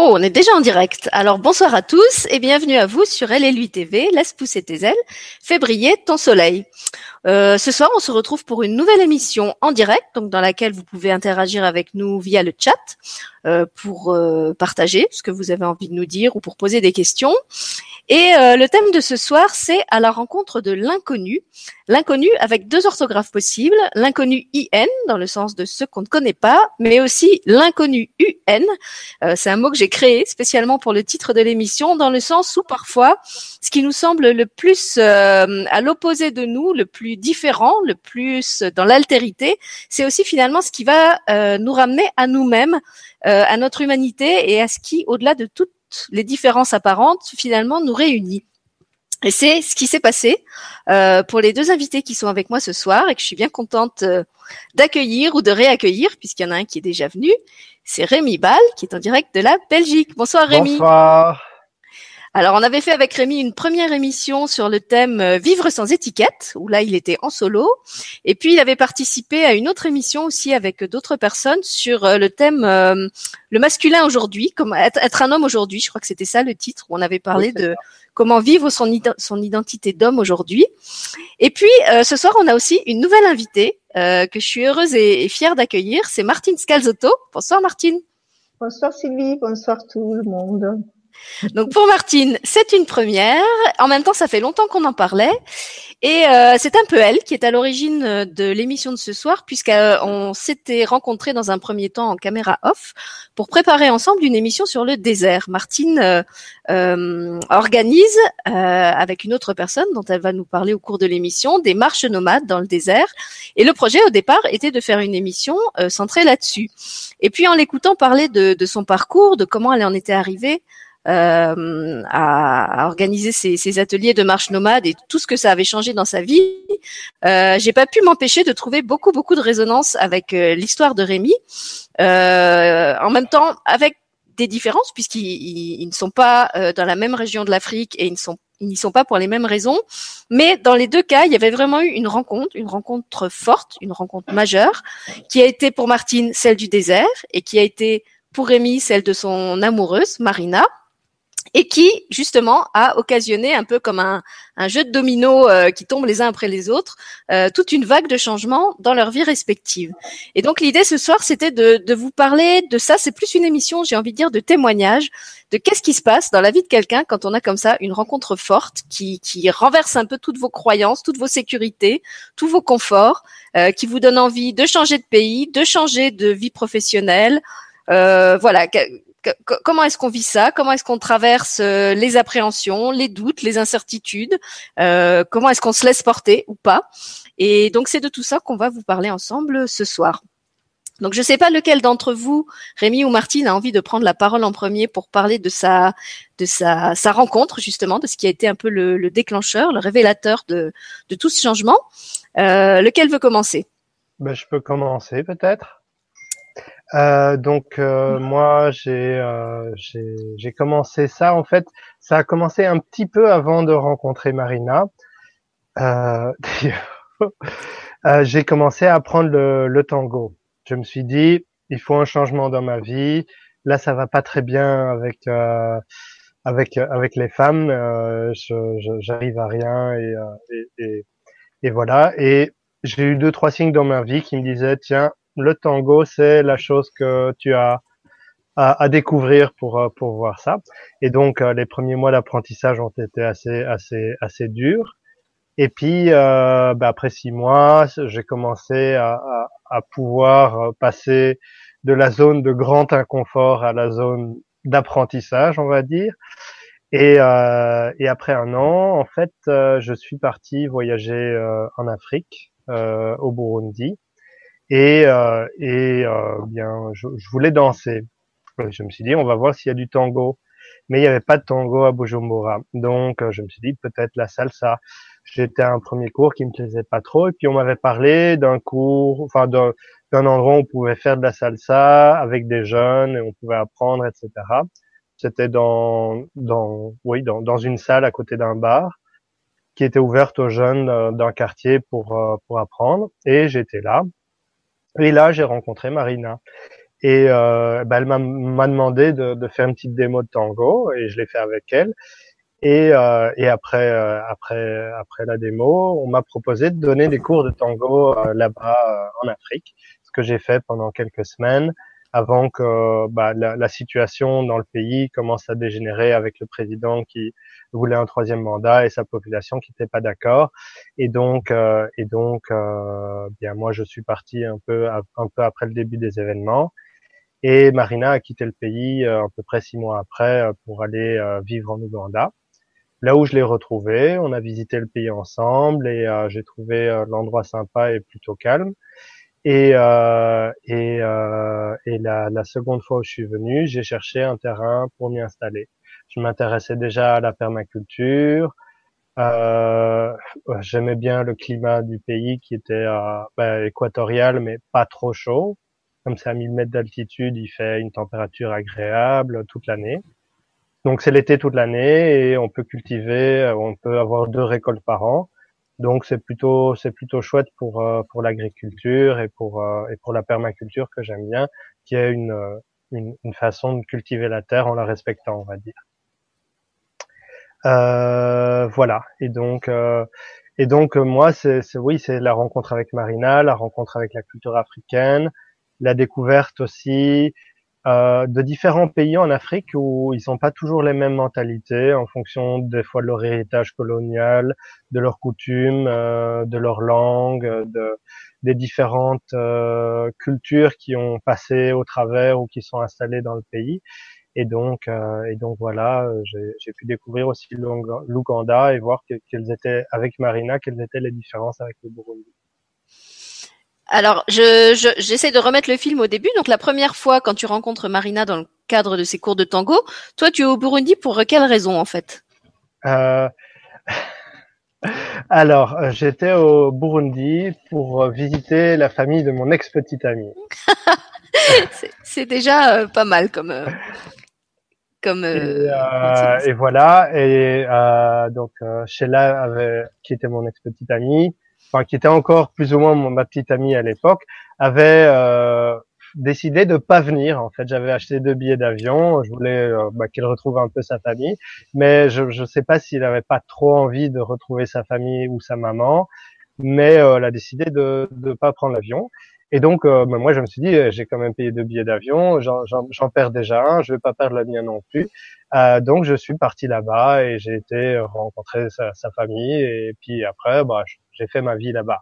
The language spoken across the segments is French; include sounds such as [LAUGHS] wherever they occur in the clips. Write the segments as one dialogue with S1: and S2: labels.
S1: Oh, on est déjà en direct. Alors bonsoir à tous et bienvenue à vous sur LLU TV. Laisse pousser tes ailes, fais briller ton soleil. Euh, ce soir, on se retrouve pour une nouvelle émission en direct, donc dans laquelle vous pouvez interagir avec nous via le chat euh, pour euh, partager ce que vous avez envie de nous dire ou pour poser des questions. Et euh, le thème de ce soir, c'est à la rencontre de l'inconnu. L'inconnu avec deux orthographes possibles, l'inconnu IN dans le sens de ce qu'on ne connaît pas, mais aussi l'inconnu UN. Euh, c'est un mot que j'ai créé spécialement pour le titre de l'émission, dans le sens où parfois, ce qui nous semble le plus euh, à l'opposé de nous, le plus différent, le plus dans l'altérité, c'est aussi finalement ce qui va nous ramener à nous-mêmes, à notre humanité et à ce qui, au-delà de toute les différences apparentes finalement nous réunit. Et c'est ce qui s'est passé euh, pour les deux invités qui sont avec moi ce soir et que je suis bien contente euh, d'accueillir ou de réaccueillir puisqu'il y en a un qui est déjà venu. C'est Rémi Ball qui est en direct de la Belgique. Bonsoir Rémi. Alors, on avait fait avec Rémi une première émission sur le thème euh, Vivre sans étiquette, où là, il était en solo. Et puis, il avait participé à une autre émission aussi avec d'autres personnes sur euh, le thème euh, le masculin aujourd'hui, comment être, un homme aujourd'hui. Je crois que c'était ça le titre où on avait parlé de comment vivre son, son identité d'homme aujourd'hui. Et puis, ce soir, on a aussi une nouvelle invitée que je suis heureuse et, et fière d'accueillir. C'est Martine Scalzotto. Bonsoir, Martine.
S2: Bonsoir, Sylvie. Bonsoir, tout le monde.
S1: Donc pour Martine, c'est une première. En même temps, ça fait longtemps qu'on en parlait. Et euh, c'est un peu elle qui est à l'origine euh, de l'émission de ce soir, puisqu'on s'était rencontrés dans un premier temps en caméra off pour préparer ensemble une émission sur le désert. Martine euh, euh organise avec une autre personne dont elle va nous parler au cours de l'émission des marches nomades dans le désert. Et le projet au départ était de faire une émission centrée là-dessus. Et puis en l'écoutant parler de, de son parcours, de comment elle en était arrivée euh, à, à, organiser ces, ateliers de marche nomade et tout ce que ça avait changé dans sa vie, euh, j'ai pas pu m'empêcher de trouver beaucoup beaucoup de résonance avec euh, l'histoire de Rémi. Euh, en même temps, avec des différences puisqu'ils ne sont pas euh, dans la même région de l'Afrique et ils ne sont ils n'y sont pas pour les mêmes raisons, mais dans les deux cas, il y avait vraiment eu une rencontre, une rencontre forte, une rencontre majeure, qui a été pour Martine celle du désert et qui a été pour Rémi celle de son amoureuse Marina et qui justement a occasionné un peu comme un, jeu de dominos euh, qui tombe les uns après les autres, euh, toute une vague de changements dans leur vie respective. Et donc l'idée ce soir, c'était de, vous parler de ça. C'est plus une émission, j'ai envie de dire, de témoignage, de qu'est-ce qui se passe dans la vie de quelqu'un quand on a comme ça une rencontre forte qui, qui renverse un peu toutes vos croyances, toutes vos sécurités, tous vos conforts, euh, qui vous donne envie de changer de pays, de changer de vie professionnelle. voilà, comment est-ce qu'on vit ça? Comment est-ce qu'on traverse euh, les appréhensions, les doutes, les incertitudes? Euh, Comment est-ce qu'on se laisse porter ou pas? Et donc c'est de tout ça qu'on va vous parler ensemble ce soir. Donc je ne sais pas lequel d'entre vous, Rémi ou Martine, a envie de prendre la parole en premier pour parler de sa de sa, sa rencontre justement, de ce qui a été un peu le, déclencheur, le révélateur de, de tout ce changement. Euh, lequel veut commencer?
S3: Ben, Je peux commencer peut-être. Euh, donc euh, moi euh, j'ai j'ai commencé ça en fait ça a commencé un petit peu avant de rencontrer Marina. [LAUGHS] j'ai commencé à apprendre le, le, tango. Je me suis dit il faut un changement dans ma vie. Là ça va pas très bien avec avec avec les femmes. J'arrive à rien et, et, et, et voilà. Et j'ai eu deux trois signes dans ma vie qui me disaient tiens le tango, c'est la chose que tu as à, découvrir pour euh, pour voir ça. Et donc euh, les premiers mois d'apprentissage ont été assez assez assez durs. Et puis euh, bah, après six mois, j'ai commencé à, à, pouvoir passer de la zone de grand inconfort à la zone d'apprentissage, on va dire. Et, et après un an, en fait, je suis parti voyager en Afrique, au Burundi et, euh, et euh, bien, je, je, voulais danser. Je me suis dit, on va voir s'il y a du tango. Mais il n'y avait pas de tango à Bujumbura. Donc, euh, je me suis dit, peut-être la salsa. J'étais à un premier cours qui me plaisait pas trop. Et puis, on m'avait parlé d'un cours, enfin, d'un, endroit où on pouvait faire de la salsa avec des jeunes et on pouvait apprendre, etc. C'était dans, dans, oui, dans, dans une salle à côté d'un bar qui était ouverte aux jeunes euh, d'un quartier pour, pour apprendre. Et j'étais là. Et là, j'ai rencontré Marina. Et euh, bah, elle m'a demandé de, de, faire une petite démo de tango et je l'ai fait avec elle. Et, euh, et après, euh, après, après la démo, on m'a proposé de donner des cours de tango euh, là-bas en Afrique, ce que j'ai fait pendant quelques semaines avant que bah, la, la, situation dans le pays commence à dégénérer avec le président qui voulait un troisième mandat et sa population qui n'était pas d'accord. Et donc, euh, et donc, euh, bien moi je suis parti un peu un peu après le début des événements. Et Marina a quitté le pays à peu près six mois après pour aller vivre en Ouganda là où je l'ai retrouvé, on a visité le pays ensemble et euh, j'ai trouvé euh, l'endroit sympa et plutôt calme. Et, euh, et, euh, et la, la, seconde fois où je suis venu, j'ai cherché un terrain pour m'y installer. Je m'intéressais déjà à la permaculture. Euh, J'aimais bien le climat du pays qui était ben, équatorial mais pas trop chaud. Comme c'est à 1000 mètres d'altitude, il fait une température agréable toute l'année. Donc c'est l'été toute l'année et on peut cultiver, euh, on peut avoir deux récoltes par an. Donc c'est plutôt c'est plutôt chouette pour euh, pour l'agriculture et pour euh, et pour la permaculture que j'aime bien, qui est une, une, une façon de cultiver la terre en la respectant, on va dire. Euh, voilà. Et donc et donc moi c'est oui c'est la rencontre avec Marina, la rencontre avec la culture africaine, la découverte aussi euh, de différents pays en Afrique où ils n'ont pas toujours les mêmes mentalités en fonction des fois de leur héritage colonial, de leurs coutumes, euh, de leur langue, de, des différentes euh, cultures qui ont passé au travers ou qui sont installées dans le pays. Et donc, et donc voilà, j'ai pu découvrir aussi l'Ouganda et voir quelles étaient avec Marina quelles étaient les différences avec le Burundi.
S1: Alors, je, j'essaie de remettre le film au début. Donc, la première fois, quand tu rencontres Marina dans le cadre de ses cours de tango, toi, tu es au Burundi pour quelle raison, en fait?
S3: Euh... [LAUGHS] Alors, euh, j'étais au Burundi pour visiter la famille de mon ex-petite amie. [LAUGHS]
S1: c'est déjà euh, pas mal comme... comme
S3: et, et, voilà. Et donc, Sheila, avait, qui était mon ex-petite amie, enfin qui était encore plus ou moins ma petite amie à l'époque, avait euh, décidé de pas venir. En fait, j'avais acheté deux billets d'avion. Je voulais euh, bah, qu'il retrouve un peu sa famille, mais je ne sais pas s'il avait pas trop envie de retrouver sa famille ou sa maman. Mais euh, elle a décidé de ne pas prendre l'avion. Et donc, euh, bah, moi, je me suis dit, j'ai quand même payé deux billets d'avion, j'en perds déjà un, je vais pas perdre le mien non plus. Euh, donc, je suis parti là-bas et j'ai été rencontrer sa, sa, famille. Et puis après, bah, j'ai fait ma vie là-bas.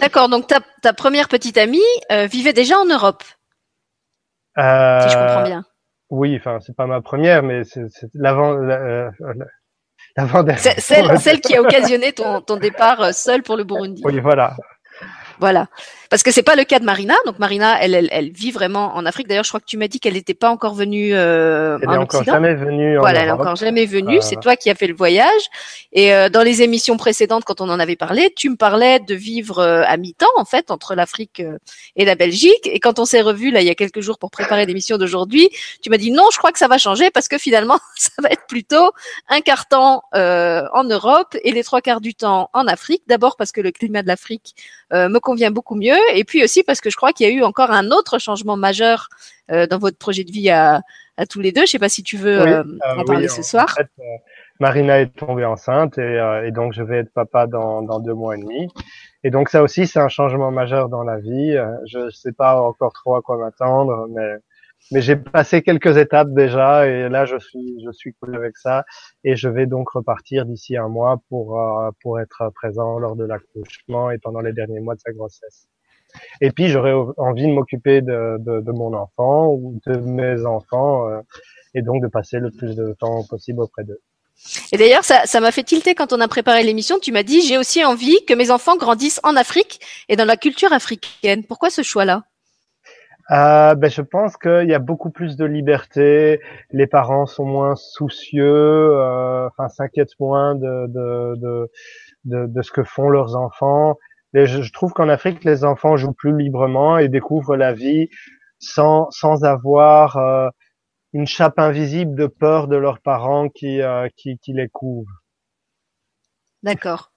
S1: D'accord. Donc, ta, ta, première petite amie euh, vivait déjà en Europe, euh, si je comprends bien.
S3: Oui, enfin, c'est pas ma première, mais c'est l'avant.
S1: L'avant celle, [LAUGHS] celle qui a occasionné ton, ton départ seul pour le Burundi.
S3: Oui, voilà.
S1: Voilà. Parce que c'est pas le cas de Marina. Donc Marina, elle, elle, elle vit vraiment en Afrique. D'ailleurs, je crois que tu m'as dit qu'elle n'était pas encore venue euh,
S3: elle en est encore jamais venue. En
S1: voilà, elle est encore jamais venue. C'est toi qui as fait le voyage. Et euh, dans les émissions précédentes, quand on en avait parlé, tu me parlais de vivre euh, à mi-temps en fait entre l'Afrique euh, et la Belgique. Et quand on s'est revu là il y a quelques jours pour préparer l'émission d'aujourd'hui, tu m'as dit non, je crois que ça va changer parce que finalement [LAUGHS] ça va être plutôt un quart temps en Europe et les trois quarts du temps en Afrique. D'abord parce que le climat de l'Afrique me convient beaucoup mieux et puis aussi parce que je crois qu'il y a eu encore un autre changement majeur euh, dans votre projet de vie à, à, tous les deux. Je sais pas si tu veux euh, euh, en parler ce soir.
S3: En fait, Marina est tombée enceinte et, et, donc je vais être papa dans, dans deux mois et demi. Et donc ça aussi c'est un changement majeur dans la vie. Je sais pas encore trop à quoi m'attendre, mais mais j'ai passé quelques étapes déjà et là je suis je suis cool avec ça et je vais donc repartir d'ici un mois pour pour être présent lors de l'accouchement et pendant les derniers mois de sa grossesse. Et puis j'aurais envie de m'occuper de, de, de, mon enfant ou de mes enfants euh, et donc de passer le plus de temps possible auprès d'eux.
S1: Et d'ailleurs, ça, ça m'a fait tilter quand on a préparé l'émission. Tu m'as dit, j'ai aussi envie que mes enfants grandissent en Afrique et dans la culture africaine. Pourquoi ce choix-là?
S3: Euh, ben, je pense qu'il y a beaucoup plus de liberté. Les parents sont moins soucieux, euh, enfin s'inquiètent moins de de, de, de, ce que font leurs enfants je, trouve qu'en Afrique, les enfants jouent plus librement et découvrent la vie sans, sans avoir euh, une chape invisible de peur de leurs parents qui, euh, qui, qui les couvrent.
S1: D'accord.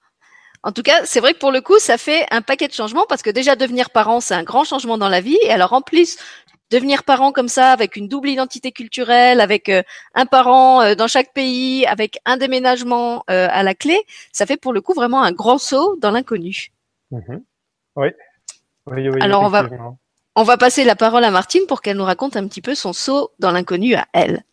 S1: En tout cas, c'est vrai que pour le coup, ça fait un paquet de changements parce que déjà devenir parent, c'est un grand changement dans la vie. Et alors en plus, devenir parent comme ça, avec une double identité culturelle, avec euh, un parent euh, dans chaque pays, avec un déménagement euh, à la clé, ça fait pour le coup vraiment un grand saut dans l'inconnu.
S3: Mhm. Oui. oui, oui.
S1: Alors on va, on va passer la parole à Martine pour qu'elle nous raconte un petit peu son saut dans l'inconnu à elle.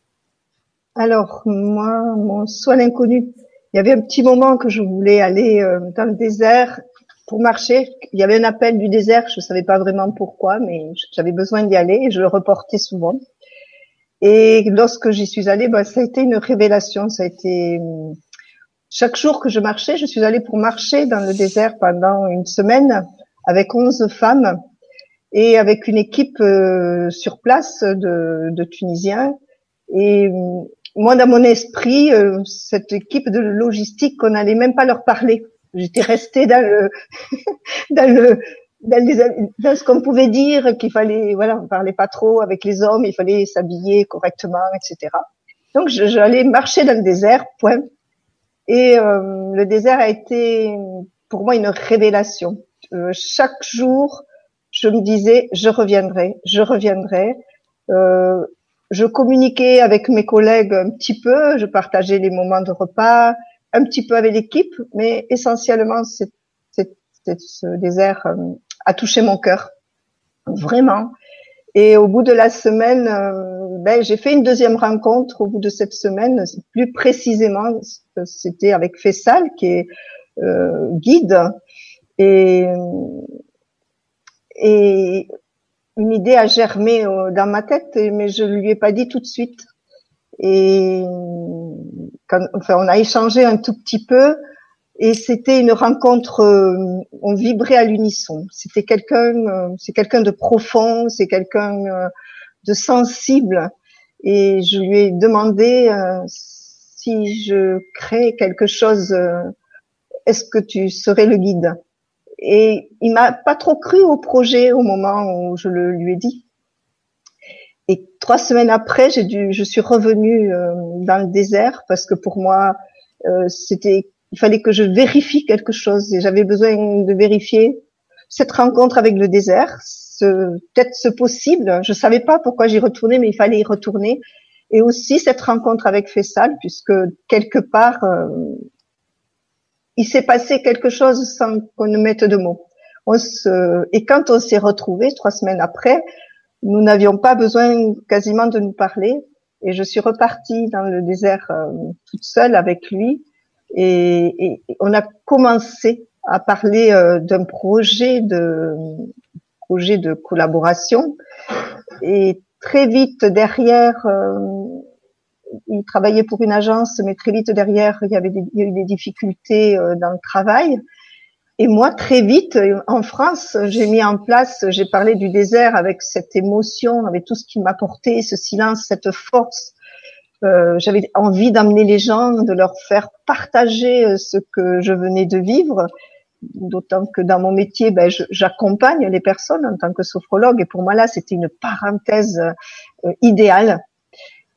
S2: Alors, moi, mon saut à l'inconnu, il y avait un petit moment que je voulais aller euh, dans le désert pour marcher. Il y avait un appel du désert, je savais pas vraiment pourquoi, mais j'avais besoin d'y aller et je le reportais souvent. Et lorsque j'y suis allée, bah, ça a été une révélation. Ça a été euh, chaque jour que je marchais, je suis allée pour marcher dans le désert pendant une semaine avec 11 femmes et avec une équipe euh, sur place de, de Tunisiens. Et moi, dans mon esprit, euh, cette équipe de logistique, on n'allait même pas leur parler. J'étais restée dans le, [LAUGHS] dans le, dans, les- dans ce qu'on pouvait dire, qu'il fallait, voilà, on parlait pas trop avec les hommes, il fallait s'habiller correctement, etc. Donc, j'allais marcher dans le désert, point. Et euh, le désert a été pour moi une révélation. Euh, chaque jour, je me disais, je reviendrai, je reviendrai. Euh, je communiquais avec mes collègues un petit peu, je partageais les moments de repas, un petit peu avec l'équipe, mais essentiellement, c'est, ce désert euh, a touché mon cœur, vraiment. Et au bout de la semaine, euh, ben, j'ai fait une deuxième rencontre. Au bout de cette semaine, plus précisément, c'était avec Fessal, qui est euh, guide, et, et une idée a germé euh, dans ma tête, mais je lui ai pas dit tout de suite. Et quand, enfin, on a échangé un tout petit peu, et c'était une rencontre. euh, on vibrait à l'unisson. C'était quelqu'un, euh, c'est quelqu'un de profond, c'est quelqu'un de sensible. Et je lui ai demandé si je crée quelque chose, est-ce que tu serais le guide? Et il m'a pas trop cru au projet au moment où je le lui ai dit. Et trois semaines après, j'ai dû, je suis revenue euh, dans le désert parce que pour moi, euh, c'était, il fallait que je vérifie quelque chose et j'avais besoin de vérifier cette rencontre avec le désert, ce, peut-être ce possible. Je savais pas pourquoi j'y retournais, mais il fallait y retourner. Et aussi cette rencontre avec Fessal, puisque quelque part, euh, il s'est passé quelque chose sans qu'on ne mette de mots. On se, et quand on s'est retrouvés trois semaines après, nous n'avions pas besoin quasiment de nous parler. Et je suis repartie dans le désert euh, toute seule avec lui. Et, on a commencé à parler euh, d'un projet de projet de collaboration. Et très vite derrière, euh, il travaillait pour une agence, mais très vite derrière, il y avait des, il y a eu des difficultés euh, dans le travail. Et moi, très vite, euh, en France, j'ai mis en place, j'ai parlé du désert avec cette émotion, avec tout ce qui m'apportait, ce silence, cette force. Euh, J'avais envie d'amener les gens, de leur faire partager euh, ce que je venais de vivre. D'autant que dans mon métier, ben, j'accompagne les personnes en tant que sophrologue. Et pour moi, là, c'était une parenthèse euh, idéale.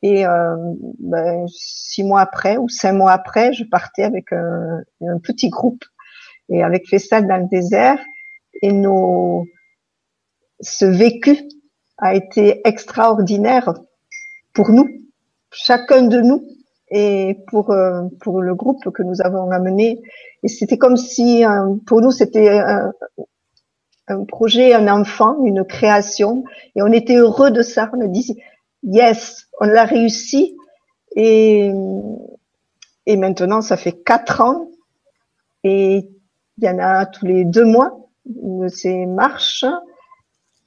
S2: Et euh, ben, six mois après ou cinq mois après, je partais avec un, un petit groupe et avec Fessal dans le désert. Et nos, ce vécu a été extraordinaire pour nous, chacun de nous, et pour euh, pour le groupe que nous avons amené. Et c'était comme si, euh, pour nous, c'était un, un projet, un enfant, une création, et on était heureux de ça. On a dit yes, on l'a réussi. Et et maintenant, ça fait quatre ans, et il y en a tous les deux mois de ces marches,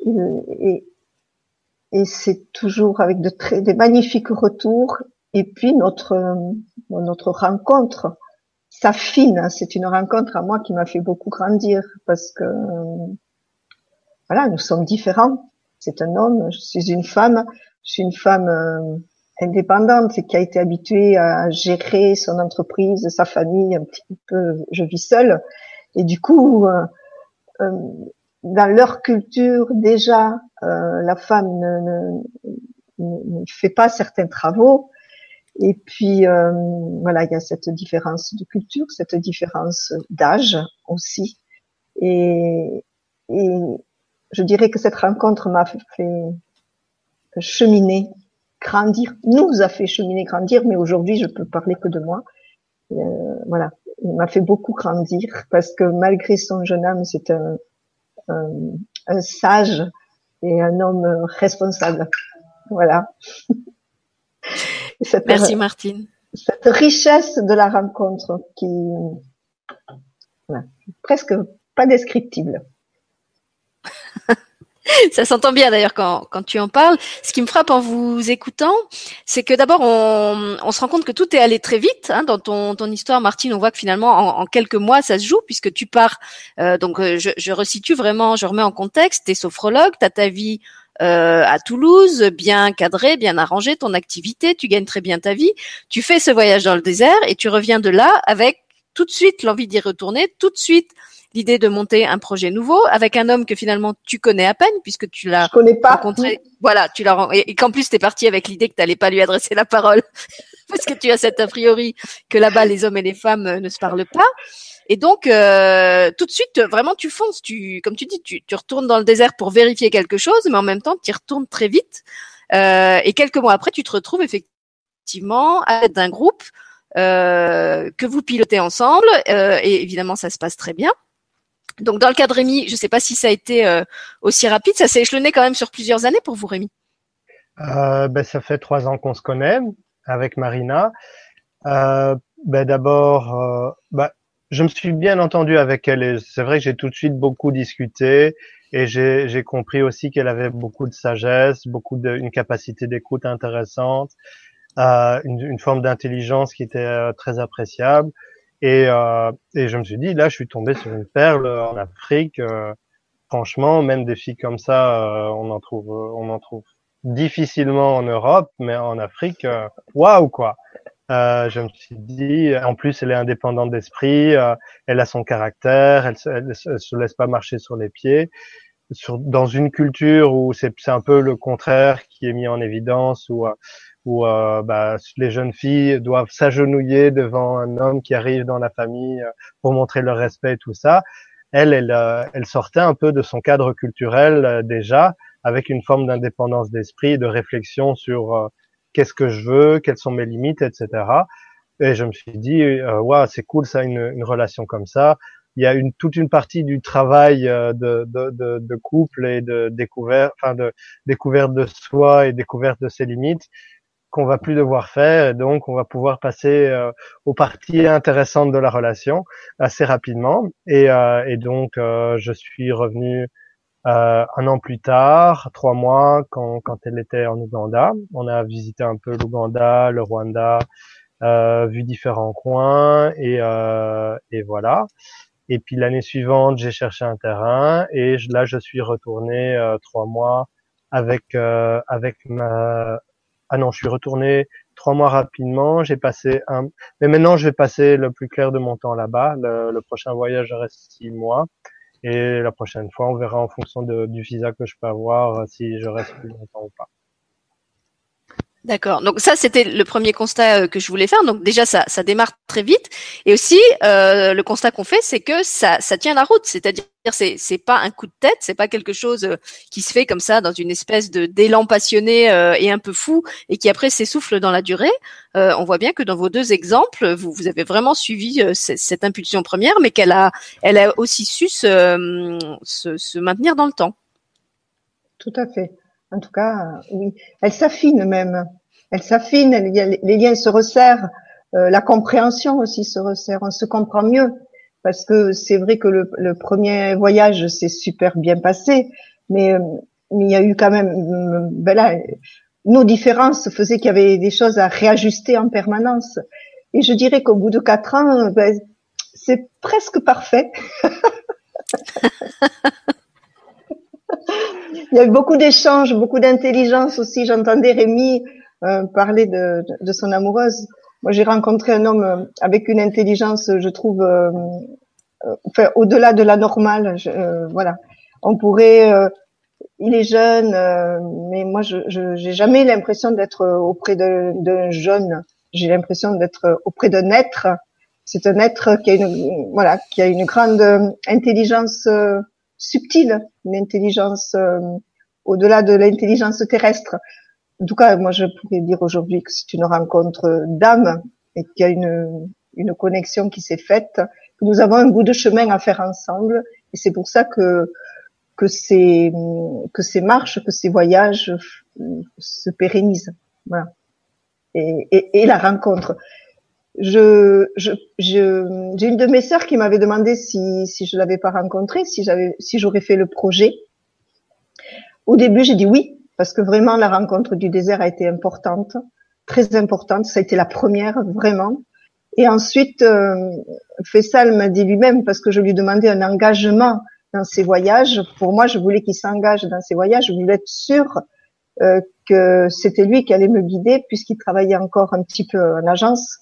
S2: et, et, c'est toujours avec de très des magnifiques retours. Et puis notre notre rencontre s'affine. C'est une rencontre à moi qui m'a fait beaucoup grandir parce que voilà, nous sommes différents. C'est un homme, je suis une femme, je suis une femme euh, indépendante qui a été habituée à gérer son entreprise, sa famille un petit peu. Je vis seule et du coup, euh, euh, dans leur culture déjà, euh, la femme ne, ne, ne, fait pas certains travaux Et puis euh, voilà, il y a cette différence de culture, cette différence d'âge aussi. Et, et je dirais que cette rencontre m'a fait cheminer, grandir, nous a fait cheminer, grandir, mais aujourd'hui je peux parler que de moi. Euh, voilà, il m'a fait beaucoup grandir parce que malgré son jeune âme, c'est un, un, un, sage et un homme responsable. Voilà. [LAUGHS]
S1: cette, Merci Martine.
S2: Cette richesse de la rencontre qui voilà, presque pas descriptible. [LAUGHS]
S1: Ça s'entend bien d'ailleurs quand, quand tu en parles. Ce qui me frappe en vous écoutant, c'est que d'abord on, on, se rend compte que tout est allé très vite. Hein, dans ton, ton histoire, Martine, on voit que finalement en, en, quelques mois ça se joue puisque tu pars. Euh, donc euh, je, je resitue vraiment, je remets en contexte. T'es sophrologue, t'as ta vie euh, à Toulouse, bien cadré, bien arrangé, ton activité, tu gagnes très bien ta vie. Tu fais ce voyage dans le désert et tu reviens de là avec tout de suite l'envie d'y retourner, tout de suite l'idée de monter un projet nouveau avec un homme que finalement tu connais à peine puisque tu l'as rencontré. Voilà, tu l'as et, qu'en plus tu es parti avec l'idée que tu n'allais pas lui adresser la parole [LAUGHS] parce que tu as cette a priori que là-bas les hommes et les femmes euh, ne se parlent pas. Et donc euh, tout de suite vraiment tu fonces, tu comme tu dis tu, tu retournes dans le désert pour vérifier quelque chose mais en même temps tu y retournes très vite euh, et quelques mois après tu te retrouves effectivement à l'aide d'un groupe euh, que vous pilotez ensemble euh, et évidemment ça se passe très bien. Donc dans le cas de Rémi, je ne sais pas si ça a été euh, aussi rapide, ça s'est échelonné quand même sur plusieurs années pour vous Rémi.
S3: Euh, ben, ça fait trois ans qu'on se connaît avec Marina. Euh, ben, D'abord, euh, ben, je me suis bien entendu avec elle et c'est vrai que j'ai tout de suite beaucoup discuté et j'ai compris aussi qu'elle avait beaucoup de sagesse, beaucoup de, une capacité d'écoute intéressante, euh, une, une, forme d'intelligence qui était euh, très appréciable. Et, euh, et je me suis dit, là, je suis tombé sur une perle en Afrique. Euh, franchement, même des filles comme ça, euh, on en trouve, euh, on en trouve difficilement en Europe, mais en Afrique, euh, waouh quoi. je me suis dit, en plus, elle est indépendante d'esprit, elle a son caractère, elle, elle, se laisse pas marcher sur les pieds. Sur, dans une culture où c'est un peu le contraire qui est mis en évidence, où où euh, bah, les jeunes filles doivent s'agenouiller devant un homme qui arrive dans la famille euh, pour montrer leur respect et tout ça. Elle, elle, euh, elle sortait un peu de son cadre culturel déjà, avec une forme d'indépendance d'esprit, de réflexion sur qu'est-ce que je veux, quelles sont mes limites, etc. Et je me suis dit, waouh, c'est cool ça, une, une, relation comme ça. Il y a une toute une partie du travail de, de, de, de couple et de découverte, enfin de découverte de soi et découverte de ses limites qu'on va plus devoir faire et donc on va pouvoir passer euh, aux parties intéressantes de la relation assez rapidement et, euh, et donc euh, je suis revenu euh, un an plus tard, trois mois quand, quand elle était en Ouganda. On a visité un peu l'Ouganda, le Rwanda, vu différents coins et, et voilà. Et puis l'année suivante, j'ai cherché un terrain et là je suis retourné trois mois avec avec ma ah non, je suis retourné trois mois rapidement. J'ai passé un, mais maintenant je vais passer le plus clair de mon temps là-bas. Le, prochain voyage reste six mois. Et la prochaine fois, on verra en fonction du visa que je peux avoir si je reste plus longtemps ou pas.
S1: D'accord. Donc ça, c'était le premier constat euh, que je voulais faire. Donc déjà, ça, ça démarre très vite. Et aussi, euh, le constat qu'on fait, c'est que ça, ça tient la route. C'est-à-dire, c'est, c'est pas un coup de tête, c'est pas quelque chose euh, qui se fait comme ça dans une espèce de d'élan passionné euh, et un peu fou et qui après s'essouffle dans la durée. Euh, on voit bien que dans vos deux exemples, vous, vous avez vraiment suivi cette impulsion première, mais qu'elle a, elle a aussi su se, se, se maintenir dans le temps.
S2: Tout à fait. En tout cas, oui. Elle s'affine même. Elle s'affine, les liens se resserrent, euh, la compréhension aussi se resserre, on se comprend mieux. Parce que c'est vrai que le, premier voyage s'est super bien passé, mais, euh, il y a eu quand même, euh, ben là, nos différences faisaient qu'il y avait des choses à réajuster en permanence. Et je dirais qu'au bout de quatre ans, ben, c'est presque parfait. [LAUGHS] Il y a eu beaucoup d'échanges, beaucoup d'intelligence aussi. J'entendais Rémi euh, parler de, de, son amoureuse. Moi, j'ai rencontré un homme euh, avec une intelligence, je trouve, euh, enfin, au-delà de la normale. voilà. On pourrait. il est jeune, mais moi, je n'ai jamais l'impression d'être auprès d'un jeune j'ai l'impression d'être auprès d'un être. C'est un être qui a une voilà, qui a une grande intelligence subtile, une intelligence au-delà de l'intelligence terrestre. En tout cas, moi, je pourrais dire aujourd'hui que c'est une rencontre d'âme et qu'il y a une, une connexion qui s'est faite, que nous avons un bout de chemin à faire ensemble. Et c'est pour ça que que ces que ces marches, que ces voyages se pérennisent. Voilà. Et, et, et la rencontre. Je, je, je, j'ai une de mes sœurs qui m'avait demandé si, si je l'avais pas rencontré, si j'avais, si j'aurais fait le projet. Au début, j'ai dit oui, parce que vraiment la rencontre du désert a été importante, très importante. Ça a été la première vraiment. Et ensuite, euh, m'a dit lui-même, parce que je lui demandais un engagement dans ses voyages. Pour moi, je voulais qu'il s'engage dans ses voyages. Je voulais être sûre euh, que c'était lui qui allait me guider, puisqu'il travaillait encore un petit peu en agence.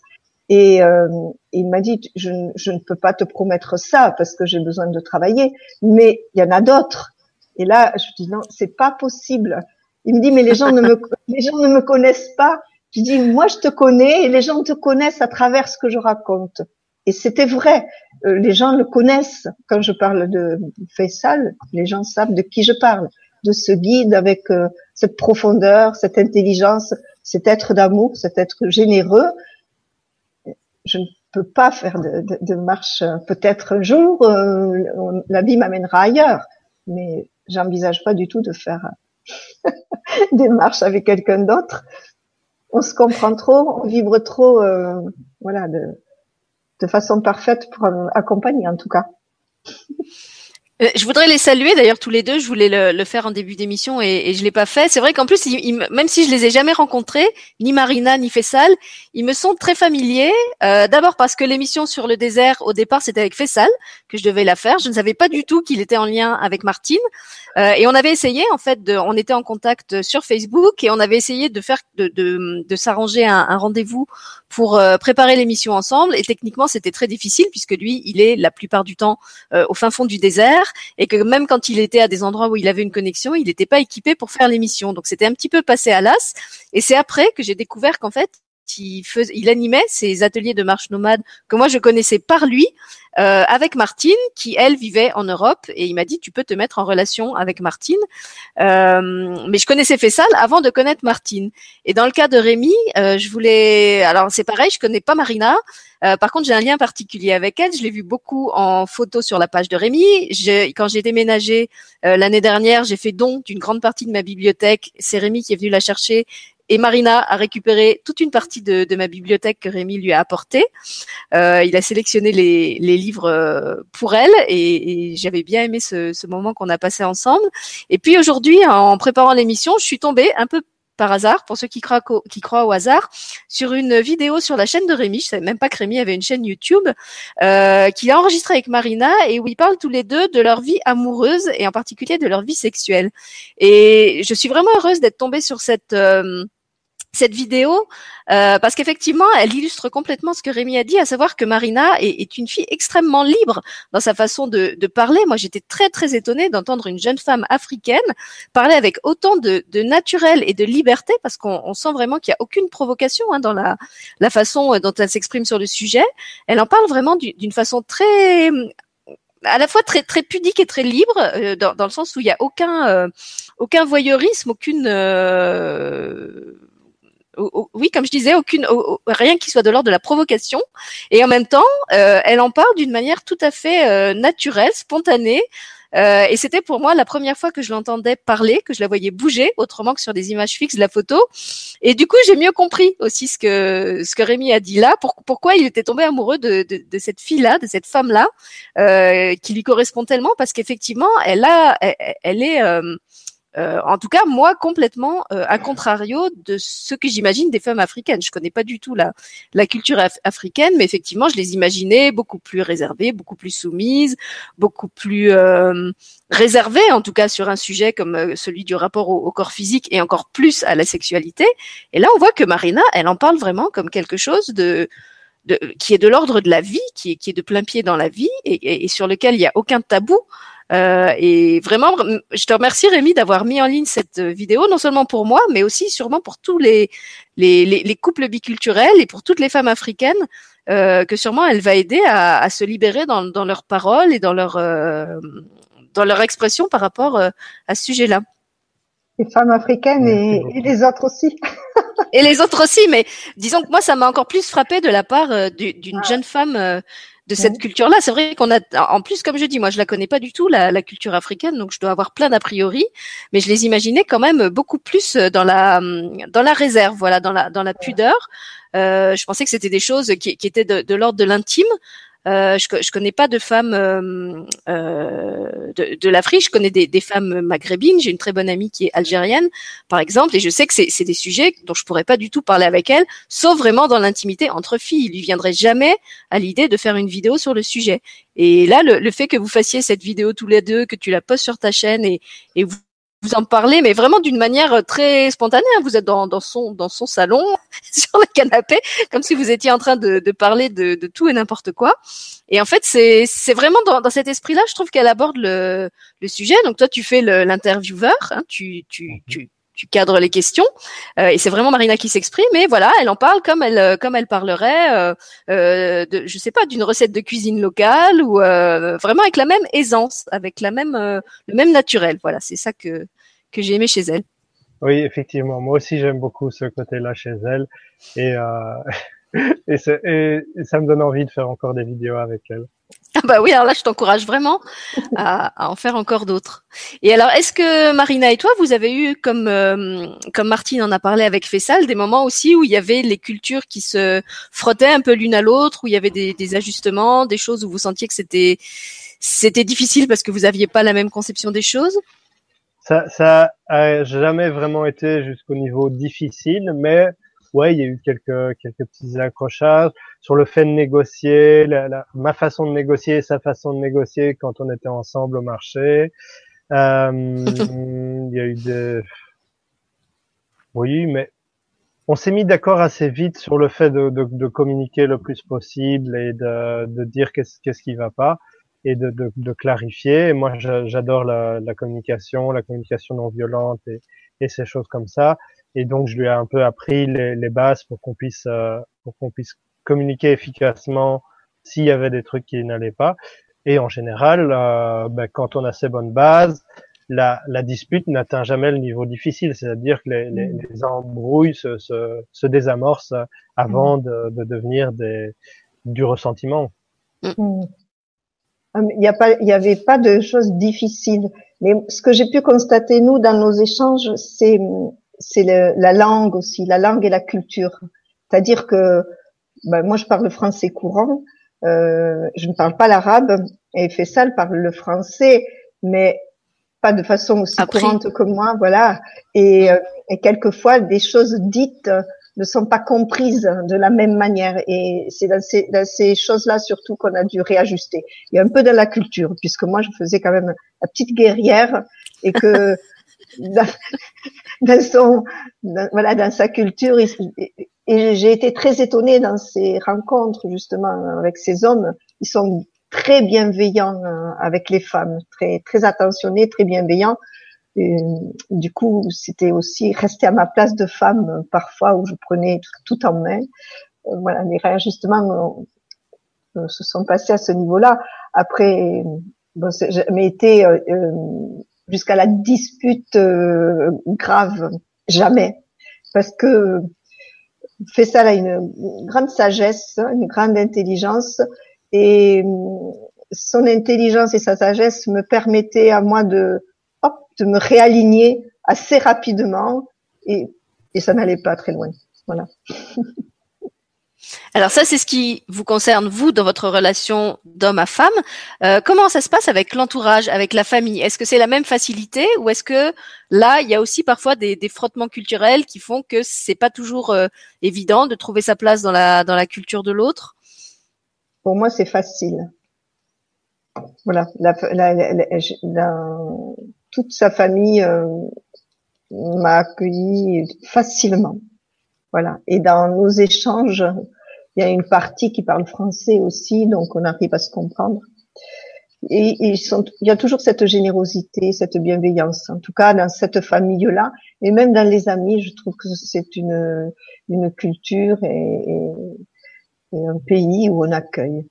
S2: Et euh, il m'a dit, je, je, ne peux pas te promettre ça parce que j'ai besoin de travailler, mais il y en a d'autres. Et là, je dis non, c'est pas possible. Il me dit mais les gens ne me [LAUGHS] les gens ne me connaissent pas. Je dis moi je te connais et les gens te connaissent à travers ce que je raconte. Et c'était vrai. Euh, les gens le connaissent. Quand je parle de Faisal, les gens savent de qui je parle, de ce guide avec euh, cette profondeur, cette intelligence, cet être d'amour, cet être généreux. Je ne peux pas faire de, de, de marche. Peut-être un jour, euh, la vie m'amènera ailleurs, mais j'envisage pas du tout de faire [LAUGHS] des marches avec quelqu'un d'autre. On se comprend trop, on vibre trop, euh, voilà, de, de façon parfaite pour accompagner en tout cas.
S1: Euh, je voudrais les saluer d'ailleurs tous les deux. Je voulais le, faire en début d'émission et, et je l'ai pas fait. C'est vrai qu'en plus, même si je les ai jamais rencontrés, ni Marina ni Fessal, ils me sont très familiers. Euh, D'abord parce que l'émission sur le désert au départ c'était avec Fessal que je devais la faire. Je ne savais pas du tout qu'il était en lien avec Martine. Euh, et on avait essayé en fait, de, on était en contact sur Facebook et on avait essayé de faire de, de, de s'arranger un, un rendez-vous pour euh, préparer l'émission ensemble. Et techniquement, c'était très difficile puisque lui, il est la plupart du temps euh, au fin fond du désert et que même quand il était à des endroits où il avait une connexion, il n'était pas équipé pour faire l'émission. Donc c'était un petit peu passé à l'as. Et c'est après que j'ai découvert qu'en fait, il, faisait, il animait ces ateliers de marche nomade que moi je connaissais par lui euh, avec Martine qui elle vivait en Europe et il m'a dit tu peux te mettre en relation avec Martine. Euh, mais je connaissais Fessal avant de connaître Martine. Et dans le cas de Rémi euh, je voulais alors c'est pareil je connais pas Marina. Euh, par contre j'ai un lien particulier avec elle. Je l'ai vu beaucoup en photo sur la page de Rémi. Je, quand j'ai déménagé euh, l'année dernière j'ai fait don d'une grande partie de ma bibliothèque. C'est Rémi qui est venu la chercher et Marina a récupéré toute une partie de, de ma bibliothèque que Rémi lui a apportée. Euh, il a sélectionné les, les livres euh, pour elle et, et j'avais bien aimé ce, ce moment qu'on a passé ensemble. Et puis aujourd'hui, en préparant l'émission, je suis tombée un peu par hasard, pour ceux qui croient, qui croient au hasard, sur une vidéo sur la chaîne de Rémi. Je savais même pas que Rémi avait une chaîne YouTube euh, qu'il a enregistrée avec Marina et où ils parlent tous les deux de leur vie amoureuse et en particulier de leur vie sexuelle. Et je suis vraiment heureuse d'être tombée sur cette euh, cette vidéo euh, parce qu'effectivement, elle illustre complètement ce que Rémi a dit, à savoir que Marina est, est une fille extrêmement libre dans sa façon de, de parler. Moi, j'étais très très étonnée d'entendre une jeune femme africaine parler avec autant de, de naturel et de liberté, parce qu'on sent vraiment qu'il n'y a aucune provocation hein, dans la, la façon dont elle s'exprime sur le sujet. Elle en parle vraiment d'une façon très à la fois très très pudique et très libre euh, dans, dans, le sens où il n'y a aucun euh, aucun voyeurisme, aucune euh, oui, comme je disais, aucune, rien qui soit de l'ordre de la provocation. Et en même temps, euh, elle en parle d'une manière tout à fait euh, naturelle, spontanée. Euh, et c'était pour moi la première fois que je l'entendais parler, que je la voyais bouger, autrement que sur des images fixes de la photo. Et du coup, j'ai mieux compris aussi ce que ce que Rémi a dit là, pour, pourquoi il était tombé amoureux de, de, de cette fille-là, de cette femme-là, euh, qui lui correspond tellement, parce qu'effectivement, elle a, elle, elle est euh, en tout cas, moi, complètement euh, à contrario de ce que j'imagine des femmes africaines. Je connais pas du tout la, la culture africaine, mais effectivement, je les imaginais beaucoup plus réservées, beaucoup plus soumises, beaucoup plus euh, réservées, en tout cas sur un sujet comme euh, celui du rapport au, corps physique et encore plus à la sexualité. Et là, on voit que Marina, elle en parle vraiment comme quelque chose de de, qui est de l'ordre de la vie, qui est, qui est de plein pied dans la vie et, et, et sur lequel il n'y a aucun tabou. Euh, et vraiment, je te remercie Rémi d'avoir mis en ligne cette vidéo, non seulement pour moi, mais aussi sûrement pour tous les, les, les, couples biculturels et pour toutes les femmes africaines, euh, que sûrement elle va aider à, à se libérer dans, dans leurs paroles et dans leur, euh, dans leur expression par rapport euh, à ce sujet-là.
S2: Les femmes africaines et, et, les autres aussi.
S1: et les autres aussi, mais disons que moi, ça m'a encore plus frappé de la part euh, d'une jeune femme de cette culture-là. C'est vrai qu'on a, en plus, comme je dis, moi, je la connais pas du tout, la, la culture africaine, donc je dois avoir plein d'a priori, mais je les imaginais quand même beaucoup plus dans la, dans la réserve, voilà, dans la, dans la pudeur. Euh, je pensais que c'était des choses qui, qui étaient de, de l'ordre de l'intime, euh, je, je connais pas de femmes euh, euh, de, de l'Afrique. Je connais des, des, femmes maghrébines. J'ai une très bonne amie qui est algérienne, par exemple, et je sais que c'est des sujets dont je pourrais pas du tout parler avec elle, sauf vraiment dans l'intimité entre filles. Il lui viendrait jamais à l'idée de faire une vidéo sur le sujet. Et là, le, le, fait que vous fassiez cette vidéo tous les deux, que tu la postes sur ta chaîne et, et vous vous en parlez, mais vraiment d'une manière euh, très spontanée. Hein. Vous êtes dans, dans, son dans son salon, [LAUGHS] sur le canapé, comme si vous étiez en train de, de parler de, de, tout et n'importe quoi. Et en fait, c'est c'est vraiment dans, dans cet esprit-là, je trouve qu'elle aborde le, le sujet. Donc toi, tu fais l'intervieweur, hein, tu, tu, mhm. tu tu cadres les questions euh, et c'est vraiment Marina qui s'exprime et voilà elle en parle comme elle euh, comme elle parlerait euh, euh, de je sais pas d'une recette de cuisine locale ou euh, vraiment avec la même aisance avec la même le même naturel voilà c'est ça que que j'ai aimé chez elle.
S3: Oui effectivement. Moi aussi j'aime beaucoup ce côté là chez elle. Et [LAUGHS] et, et ça me donne envie de faire encore des vidéos avec elle.
S1: Ah bah oui, alors là, je t'encourage vraiment à, en faire encore d'autres. Et alors, est-ce que Marina et toi, vous avez eu, comme euh, comme Martine en a parlé avec Fessal, des moments aussi où il y avait les cultures qui se frottaient un peu l'une à l'autre, où il y avait des, des, ajustements, des choses où vous sentiez que c'était c'était difficile parce que vous aviez pas la même conception des choses?
S3: Ça, ça a jamais vraiment été jusqu'au niveau difficile, mais ouais, il y a eu quelques quelques petits accrochages sur le fait de négocier, la, ma façon de négocier sa façon de négocier quand on était ensemble au marché. Euh, [LAUGHS] il y a eu des, oui, mais on s'est mis d'accord assez vite sur le fait de, de, de, communiquer le plus possible et de, de dire qu'est-ce qu'est-ce qui va pas et de, de clarifier. Et moi, j'adore la, la, communication, la communication non violente et, et ces choses comme ça. Et donc, je lui ai un peu appris les, les bases pour qu'on puisse, euh, pour qu'on puisse communiquer efficacement s'il y avait des trucs qui n'allaient pas. Et en général, euh, ben, quand on a ces bonnes bases, la, la dispute n'atteint jamais le niveau difficile, c'est-à-dire que les, les, les embrouilles se, se, se, désamorcent avant de, de devenir des, du ressentiment.
S2: Mm. Il n'y a pas, il y avait pas de choses difficiles. Mais ce que j'ai pu constater nous dans nos échanges, c'est c'est la langue aussi, la langue et la culture. C'est-à-dire que ben, moi je parle le français courant, euh, je ne parle pas l'arabe et Fessal parle le français, mais pas de façon aussi courante que moi, voilà. Et, euh, et quelquefois des choses dites ne sont pas comprises de la même manière. Et c'est dans ces, dans ces choses-là surtout qu'on a dû réajuster. Il y a un peu de la culture, puisque moi je faisais quand même la petite guerrière et que [LAUGHS] dans, son, voilà, dans sa culture. Et, j'ai été très étonnée dans ces rencontres justement avec ces hommes. Ils sont très bienveillants euh, avec les femmes, très très attentionnés, très bienveillants. Du coup, c'était aussi rester à ma place de femme parfois où je prenais tout, en main. Euh, voilà, les réajustements euh, se sont passés à ce niveau-là. Après, bon, j'ai jamais été jusqu'à la dispute euh, grave, jamais. Parce que Fessal a une grande sagesse, une grande intelligence, et euh, son intelligence et sa sagesse me permettaient à moi de, hop, de me réaligner assez rapidement, et, et ça n'allait pas très loin. Voilà. [LAUGHS]
S1: Alors ça, c'est ce qui vous concerne, vous, dans votre relation d'homme à femme. Euh, comment ça se passe avec l'entourage, avec la famille? Est-ce que c'est la même facilité ou est-ce que là, il y a aussi parfois des, des frottements culturels qui font que c'est pas toujours euh, évident de trouver sa place dans la, dans la culture de l'autre?
S2: Pour moi, c'est facile. Voilà, la, la, toute sa famille euh, m'a accueilli facilement. Voilà. Et dans nos échanges, il y a une partie qui parle français aussi, donc on arrive à se comprendre. et ils sont, il y a toujours cette générosité, cette bienveillance. En tout cas, dans cette famille-là, et même dans les amis, je trouve que c'est une une culture et, et, un pays où on accueille.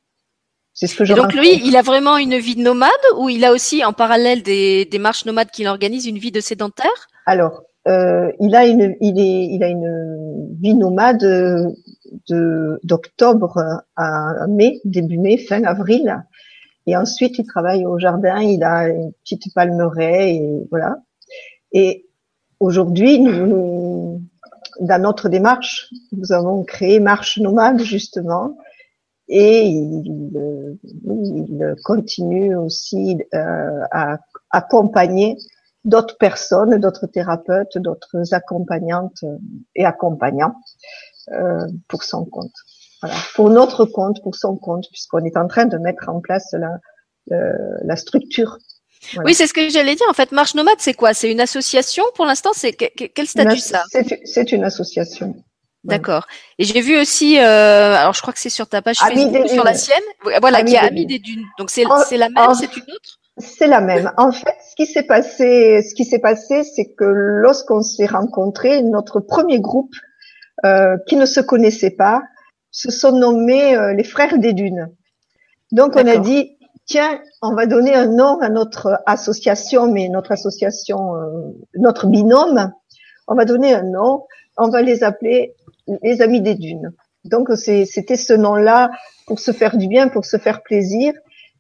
S1: C'est ce que donc lui, il a vraiment une vie de nomade ou il a aussi en parallèle des, des marches nomades qu'il organise une vie de sédentaire?
S2: Alors, euh, il a une, il est, il a une vie nomade de d'octobre à mai, début mai, fin avril. Et ensuite, il travaille au jardin. Il a une petite palmeraie et voilà. Et aujourd'hui, nous, dans notre démarche, nous avons créé Marche Nomade justement, et il, il continue aussi euh, à accompagner d'autres personnes, d'autres thérapeutes, d'autres accompagnantes et accompagnants euh, pour son compte. Voilà, pour notre compte, pour son compte, puisqu'on est en train de mettre en place la, la structure.
S1: Oui, c'est ce que j'allais dire. En fait, Marche Nomade, c'est quoi? C'est une association pour l'instant? C'est quel statut ça?
S2: C'est une association.
S1: D'accord. Et j'ai vu aussi, euh, alors je crois que c'est sur ta page Facebook, sur la sienne, voilà, qui a Amis des Dunes. Donc c'est la même, c'est une autre?
S2: C'est la même. En fait, ce qui s'est passé, ce qui s'est passé, c'est que lorsqu'on s'est rencontrés, notre premier groupe euh, qui ne se connaissait pas se sont nommés euh, les Frères des Dunes. Donc on a dit, tiens, on va donner un nom à notre association, mais notre association, euh, notre binôme, on va donner un nom, on va les appeler les Amis des Dunes. Donc c'était ce nom-là pour se faire du bien, pour se faire plaisir.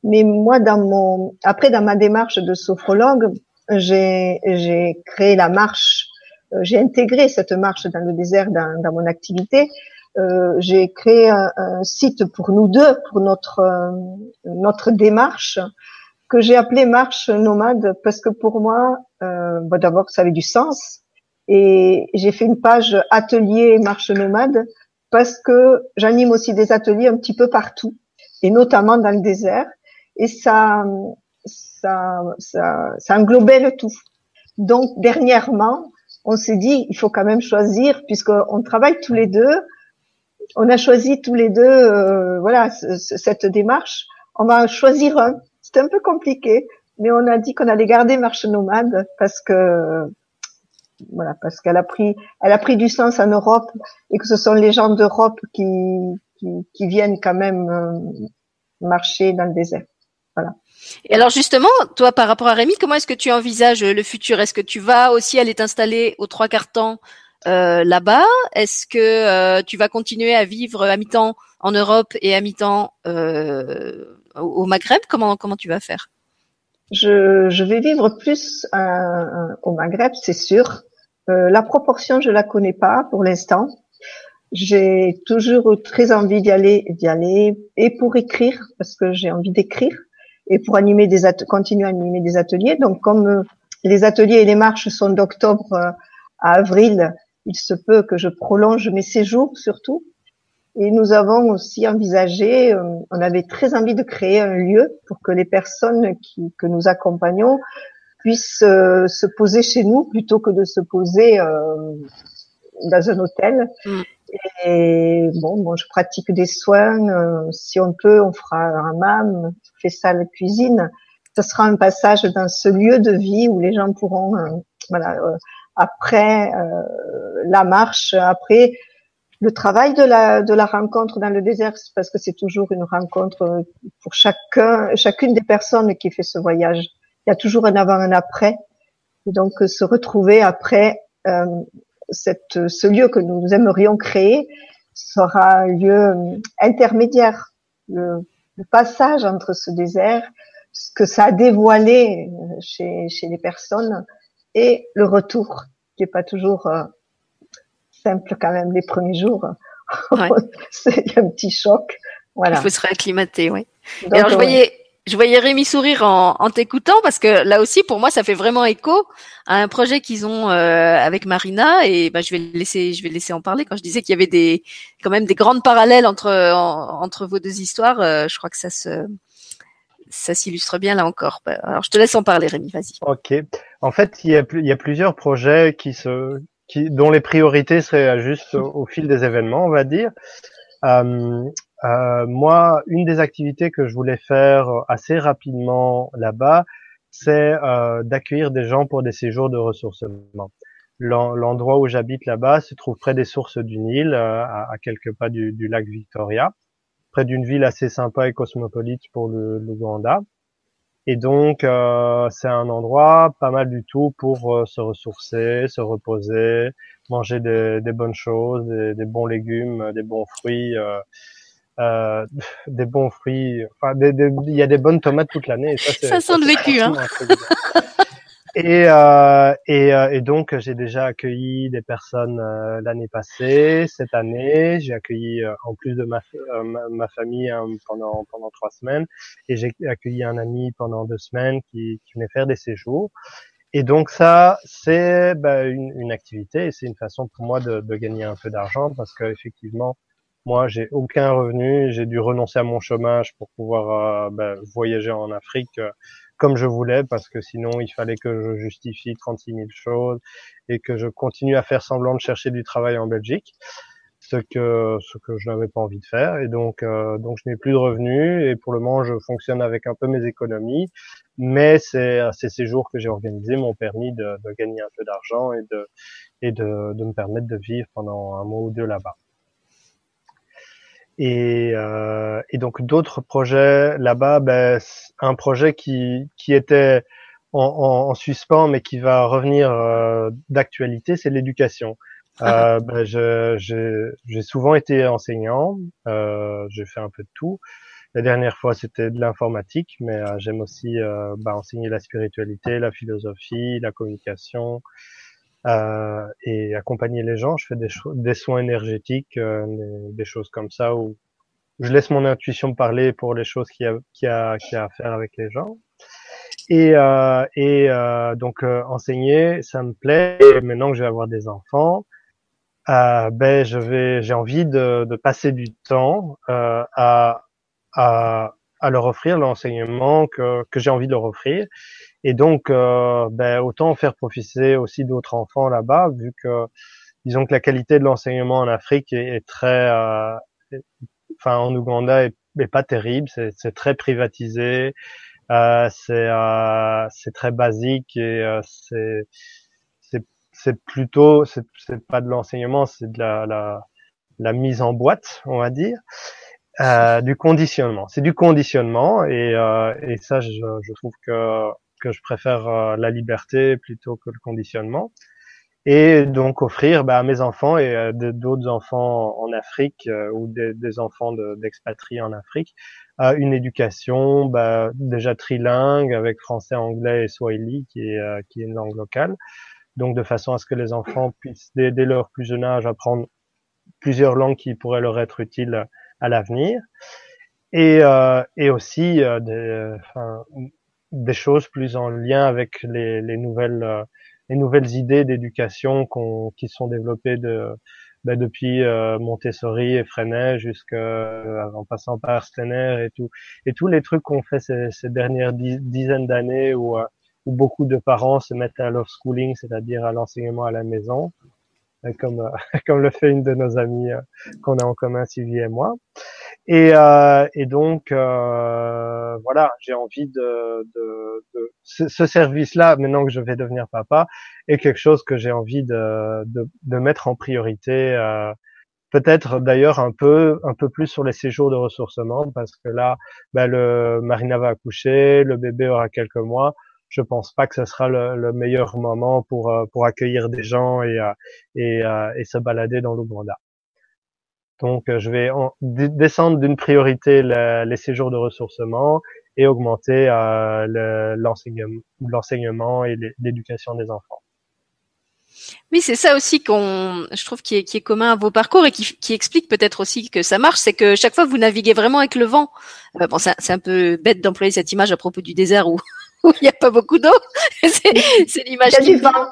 S2: Mais moi, dans mon après dans ma démarche de sophrologue, j'ai créé la marche, euh, j'ai intégré cette marche dans le désert dans, dans mon activité. Euh, j'ai créé un, un, site pour nous deux, pour notre euh, notre démarche que j'ai appelé marche nomade parce que pour moi, euh, bah, d'abord ça avait du sens et j'ai fait une page atelier marche nomade parce que j'anime aussi des ateliers un petit peu partout et notamment dans le désert et ça ça ça, ça englobait le tout. Donc dernièrement, on s'est dit il faut quand même choisir puisqu'on travaille tous les deux. On a choisi tous les deux euh, voilà cette démarche. On va choisir un. C'était un peu compliqué, mais on a dit qu'on allait garder marche nomade parce que voilà, parce qu'elle a pris, elle a pris du sens en Europe et que ce sont les gens d'Europe qui, qui, viennent quand même euh, marcher dans le désert. Voilà.
S1: Et alors justement, toi, par rapport à Rémi, comment est-ce que tu envisages le futur? Est-ce que tu vas aussi aller t'installer aux trois quarts temps euh, là-bas? Est-ce que euh, tu vas continuer à vivre à mi-temps en Europe et à mi-temps au Maghreb? Comment comment tu vas faire?
S2: Je, je, vais vivre plus au Maghreb, c'est sûr. Euh, la proportion, je la connais pas pour l'instant. J'ai toujours très envie d'y aller, d'y aller, et pour écrire, parce que j'ai envie d'écrire, et pour animer des continuer à animer des ateliers. Donc, comme euh, les ateliers et les marches sont d'octobre euh, à avril, il se peut que je prolonge mes séjours surtout. Et nous avons aussi envisagé, on avait très envie de créer un lieu pour que les personnes qui, que nous accompagnons puissent euh, se poser chez nous plutôt que de se poser euh, dans un hôtel. Mm. Et bon, bon, je pratique des soins. Euh, si on peut, on fera un mam, on fait ça à la cuisine. Ce sera un passage dans ce lieu de vie où les gens pourront, voilà, après la marche, après le travail de la rencontre dans le désert, parce que c'est toujours une rencontre pour chacun, chacune des personnes qui fait ce voyage il y a toujours un avant, un après. Et donc euh, se retrouver après euh, ce lieu que nous aimerions créer sera un lieu euh, intermédiaire. Le, passage entre ce désert, ce que ça a dévoilé euh, chez, les personnes, et le retour, qui est pas toujours simple quand même les premiers jours. Ouais. [LAUGHS] C'est un petit choc. Voilà.
S1: Il faut se réacclimater, oui. alors je voyais je voyais Rémi sourire en, en t'écoutant parce que là aussi pour moi ça fait vraiment écho à un projet qu'ils ont euh, avec Marina et bah, je vais laisser je vais laisser en parler quand je disais qu'il y avait des quand même des grandes parallèles entre entre vos deux histoires euh, je crois que ça se ça s'illustre bien là encore bah, alors je te laisse en parler Rémi vas-y
S3: ok en fait il y a il y a plusieurs projets qui se qui dont les priorités seraient juste au, au fil des événements on va dire euh, Euh, moi, une des activités que je voulais faire assez rapidement là-bas, c'est euh, d'accueillir des gens pour des séjours de ressourcement. L'endroit où j'habite là-bas se trouve près des sources du Nil, euh, à, quelques pas du, du lac Victoria, près d'une ville assez sympa et cosmopolite pour le l'Ouganda. Et donc, euh, c'est un endroit pas mal du tout pour euh, se ressourcer, se reposer, manger des, des bonnes choses, des, des, bons légumes, des bons fruits, euh, euh [LAUGHS] des bons fruits. Enfin, il y a des bonnes tomates toute l'année.
S1: Ça, ça sent le vécu, hein.
S3: Et, euh, et, euh, et, donc j'ai déjà accueilli des personnes euh, l'année passée, cette année j'ai accueilli euh, en plus de ma, ma, famille hein, pendant pendant trois semaines. Et j'ai accueilli un ami pendant deux semaines qui, qui venait faire des séjours. Et donc ça c'est bah, une, une, activité et c'est une façon pour moi de, de gagner un peu d'argent parce que effectivement moi j'ai aucun revenu, j'ai dû renoncer à mon chômage pour pouvoir bah, voyager en Afrique comme je voulais parce que sinon il fallait que je justifie 36 000 choses et que je continue à faire semblant de chercher du travail en Belgique ce que ce que je n'avais pas envie de faire. Et donc euh, donc je n'ai plus de revenus et pour le moment je fonctionne avec un peu mes économies mais c'est ces séjours que j'ai organisés m'ont permis de, de, gagner un peu d'argent et de et de, de me permettre de vivre pendant un mois ou deux là-bas et, euh, et donc d'autres projets là-bas, ben, un projet qui, qui était en, en, en, suspens mais qui va revenir euh, d'actualité, c'est l'éducation. [LAUGHS] Euh, ben, j'ai souvent été enseignant, euh, j'ai fait un peu de tout. La dernière fois, c'était de l'informatique, mais euh, j'aime aussi euh, ben, enseigner la spiritualité, la philosophie, la communication, euh, et accompagner les gens. Je fais des, soins énergétiques, euh, des, choses comme ça où je laisse mon intuition parler pour les choses qui a, qui a, qui a à faire avec les gens. Et, euh, et euh, donc euh, enseigner, ça me plaît. Et maintenant que je vais avoir des enfants, euh, ben je vais, j'ai envie de, de, passer du temps à, à, à leur offrir l'enseignement que, que j'ai envie de leur offrir et donc, euh, ben, autant faire profiter aussi d'autres enfants là-bas, vu que disons que la qualité de l'enseignement en Afrique est, très, euh, enfin en Ouganda est, pas terrible, c'est très privatisé, euh, c'est euh, c'est très basique et euh, c'est c'est plutôt c'est pas de l'enseignement, c'est de la, la, la mise en boîte, on va dire. Euh, du conditionnement. C'est du conditionnement et, euh, et ça, je, je, trouve que que je préfère euh, la liberté plutôt que le conditionnement. Et donc offrir bah, à mes enfants et à d'autres enfants en Afrique euh, ou des, enfants d'expatriés en Afrique euh, une éducation bah, déjà trilingue avec français, anglais et swahili qui est, qui est une langue locale. Donc de façon à ce que les enfants puissent dès, leur plus jeune âge apprendre plusieurs langues qui pourraient leur être utiles à l'avenir. Et, et aussi des, des choses plus en lien avec les, les nouvelles euh, les nouvelles idées d'éducation qui sont développées de, ben depuis euh, Montessori et Freinet jusqu'en euh, passant par Steiner et tout et tous les trucs qu'on fait ces, ces, dernières dizaines d'années où, où beaucoup de parents se mettent à l'off-schooling, c'est-à-dire à, l'enseignement à la maison, comme [LAUGHS] comme le fait une de nos amies qu'on a en commun, Sylvie et moi. Et, euh, et donc euh, voilà, j'ai envie de, de, de ce, ce service-là, maintenant que je vais devenir papa, est quelque chose que j'ai envie de, de, de, mettre en priorité. Euh, Peut-être d'ailleurs un peu un peu plus sur les séjours de ressourcement parce que là, ben le Marina va accoucher, le bébé aura quelques mois. Je pense pas que ce sera le, le meilleur moment pour pour accueillir des gens et et, et se balader dans l'Ouganda. Donc, euh, je vais descendre d'une priorité les séjours de ressourcement et augmenter euh, l'enseignement et l'éducation des enfants.
S1: Oui, c'est ça aussi qu'on, je trouve, qui est, qui est commun à vos parcours et qui, qui explique peut-être aussi que ça marche, c'est que chaque fois vous naviguez vraiment avec le vent. Euh, bon, c'est un peu bête d'employer cette image à propos du désert où, [LAUGHS] où il n'y a pas beaucoup d'eau. [LAUGHS] c'est l'image.
S2: Il y a du vent.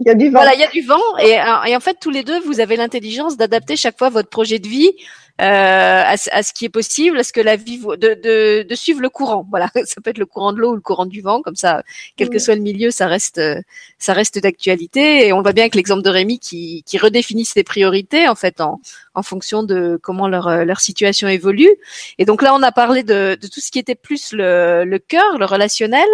S2: Il y a du vent.
S1: Voilà, il y a du vent. Et, euh, et, en fait, tous les deux, vous avez l'intelligence d'adapter chaque fois votre projet de vie à, à, ce qui est possible, à ce que la vie de, de, de, suivre le courant. Voilà, [LAUGHS] ça peut être le courant de l'eau ou le courant du vent, comme ça, quel que soit le milieu, ça reste ça reste d'actualité. Et on voit bien que l'exemple de Rémi qui, qui redéfinit ses priorités en fait en, en fonction de comment leur leur situation évolue. Et donc là, on a parlé de, de tout ce qui était plus le, le cœur, le relationnel.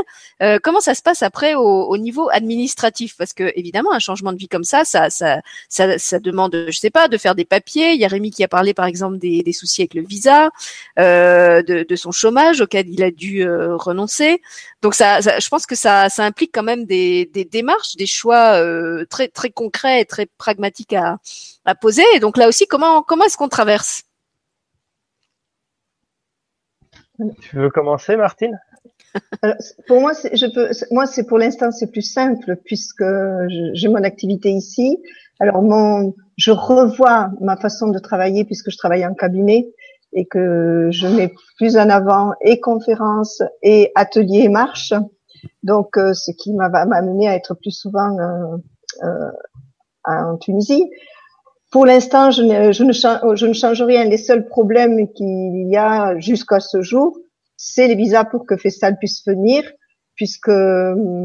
S1: Euh, comment ça se passe après au, au, niveau administratif? Parce que évidemment, un changement de vie comme ça, ça, ça, ça, ça demande, je sais pas, de faire des papiers. Il y a Rémi qui a parlé par exemple des, des soucis avec le visa, euh, de, de, son chômage auquel il a dû euh, renoncer. Donc ça, ça, je pense que ça, ça implique quand même des, des démarches, des choix euh, très très concrets et très pragmatiques à, à poser. Et donc là aussi, comment comment est-ce qu'on traverse?
S3: Tu veux commencer, Martine? [LAUGHS]
S2: Alors, Pour moi, je peux. Moi, c'est pour l'instant, c'est plus simple puisque j'ai mon activité ici. Alors, mon, je revois ma façon de travailler puisque je travaille en cabinet et que je mets plus en avant et conférences et ateliers et marches. Donc, euh, ce qui m'a amené à être plus souvent euh, euh, en Tunisie. Pour l'instant, je ne, je, change, je ne change rien. Les seuls problèmes qu'il y a jusqu'à ce jour, c'est les visas pour que Fessal puisse venir, puisque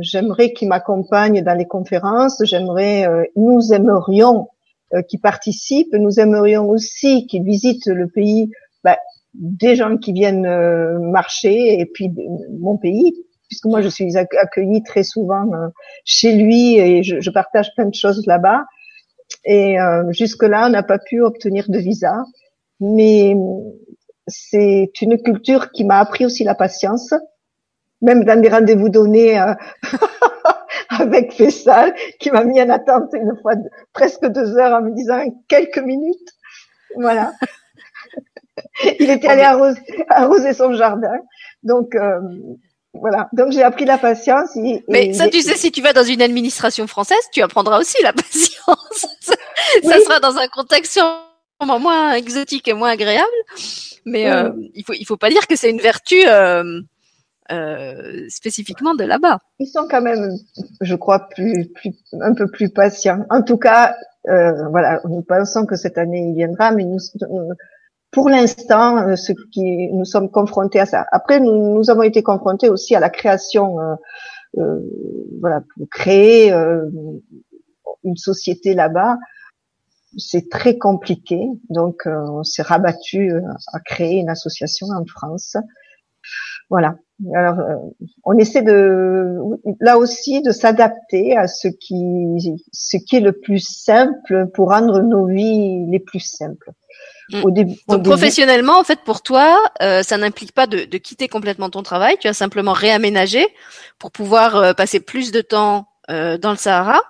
S2: j'aimerais qu'il m'accompagne dans les conférences. J'aimerais, nous aimerions euh, qu'il participe. Nous aimerions aussi qu'il visite le pays, bah, des gens qui viennent euh, marcher et puis mon pays, puisque moi je suis accueillie très souvent chez lui et je, je partage plein de choses là-bas. Et euh, jusque-là, on n'a pas pu obtenir de visa. Mais c'est une culture qui m'a appris aussi la patience, même dans des rendez-vous donnés euh, [LAUGHS] [LAUGHS] avec Fessal, qui m'a mis en attente une fois presque deux heures en me disant quelques minutes. Voilà. [LAUGHS] Il était allé arroser, [LAUGHS] arroser son jardin. Donc, euh, voilà. Donc j'ai appris la patience.
S1: Mais ça, tu sais, si tu vas dans une administration française, tu apprendras aussi la patience. ça sera dans un contexte sûrement moins exotique et moins agréable. Mais euh, il faut il faut pas dire que c'est une vertu euh, euh, spécifiquement de là-bas.
S2: Ils sont quand même, je crois, plus, plus un peu plus patients. En tout cas, euh, voilà, nous pensons que cette année il viendra, mais nous, pour l'instant, euh, ce qui nous sommes confrontés à ça. Après, nous, avons été confrontés aussi à la création, euh, euh, voilà, pour créer une société là-bas. C'est très compliqué, donc on s'est rabattu à créer une association en France. Voilà. Alors, on essaie de, là aussi, de s'adapter à ce qui, ce qui est le plus simple pour rendre nos vies les plus simples.
S1: Mm. Au début, Donc professionnellement, en fait, pour toi, euh, ça n'implique pas de, de, quitter complètement ton travail. Tu as simplement réaménagé pour pouvoir euh, passer plus de temps euh, dans le Sahara.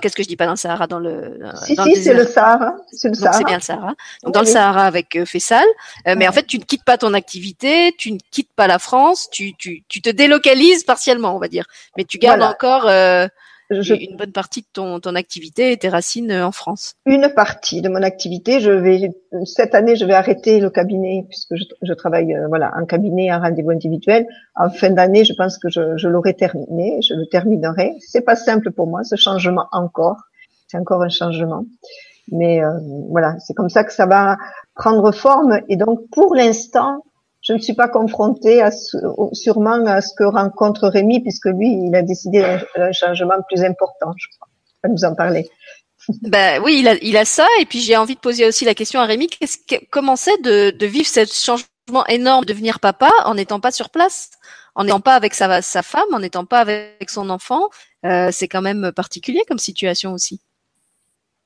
S1: Qu'est-ce que je dis pas dans le Sahara, dans le.
S2: Si si, c'est le Sahara.
S1: C'est le Sahara. C'est bien le Sahara. Donc dans le Sahara avec euh, Fessal. Mais en fait, tu ne quittes pas ton activité, tu ne quittes pas la France, tu tu, tu te délocalises partiellement, on va dire. Mais tu gardes encore je... une bonne partie de ton, ton activité et tes racines euh, en France.
S2: Une partie de mon activité. Je vais cette année, je vais arrêter le cabinet puisque je, je travaille euh, voilà un cabinet, un rendez-vous individuel. En fin d'année, je pense que je, je l'aurai terminé. Je le terminerai. C'est pas simple pour moi ce changement encore. C'est encore un changement. Mais euh, voilà, c'est comme ça que ça va prendre forme. Et donc, pour l'instant, je ne suis pas confrontée à sûrement à ce que rencontre Rémi, puisque lui, il a décidé un, changement plus important, je crois. À nous en parler. [LAUGHS]
S1: Ben oui, il a, il a ça. Et puis j'ai envie de poser aussi la question à Rémi. Qu'est-ce que, comment c'est de, vivre ce changement énorme, de devenir papa en n'étant pas sur place, en n'étant pas avec sa, sa femme, en n'étant pas avec son enfant? Euh, C'est quand même particulier comme situation aussi.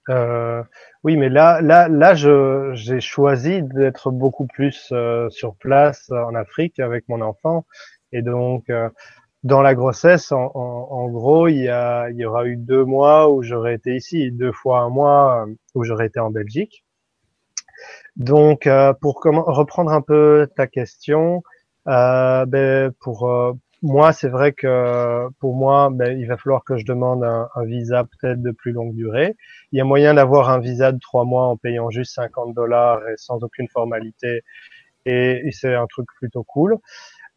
S3: Euh, oui, mais là, là, là, j'ai choisi d'être beaucoup plus euh, sur place en Afrique avec mon enfant, et donc euh, dans la grossesse, en, en, en, gros, il y, a, il y aura eu deux mois où j'aurais été ici, deux fois un mois où j'aurais été en Belgique. Donc, pour comment, reprendre un peu ta question, ben, pour moi, c'est vrai que pour moi, ben, il va falloir que je demande un, un visa peut-être de plus longue durée. Il y a moyen d'avoir un visa de trois mois en payant juste 50 dollars et sans aucune formalité. Et, c'est un truc plutôt cool.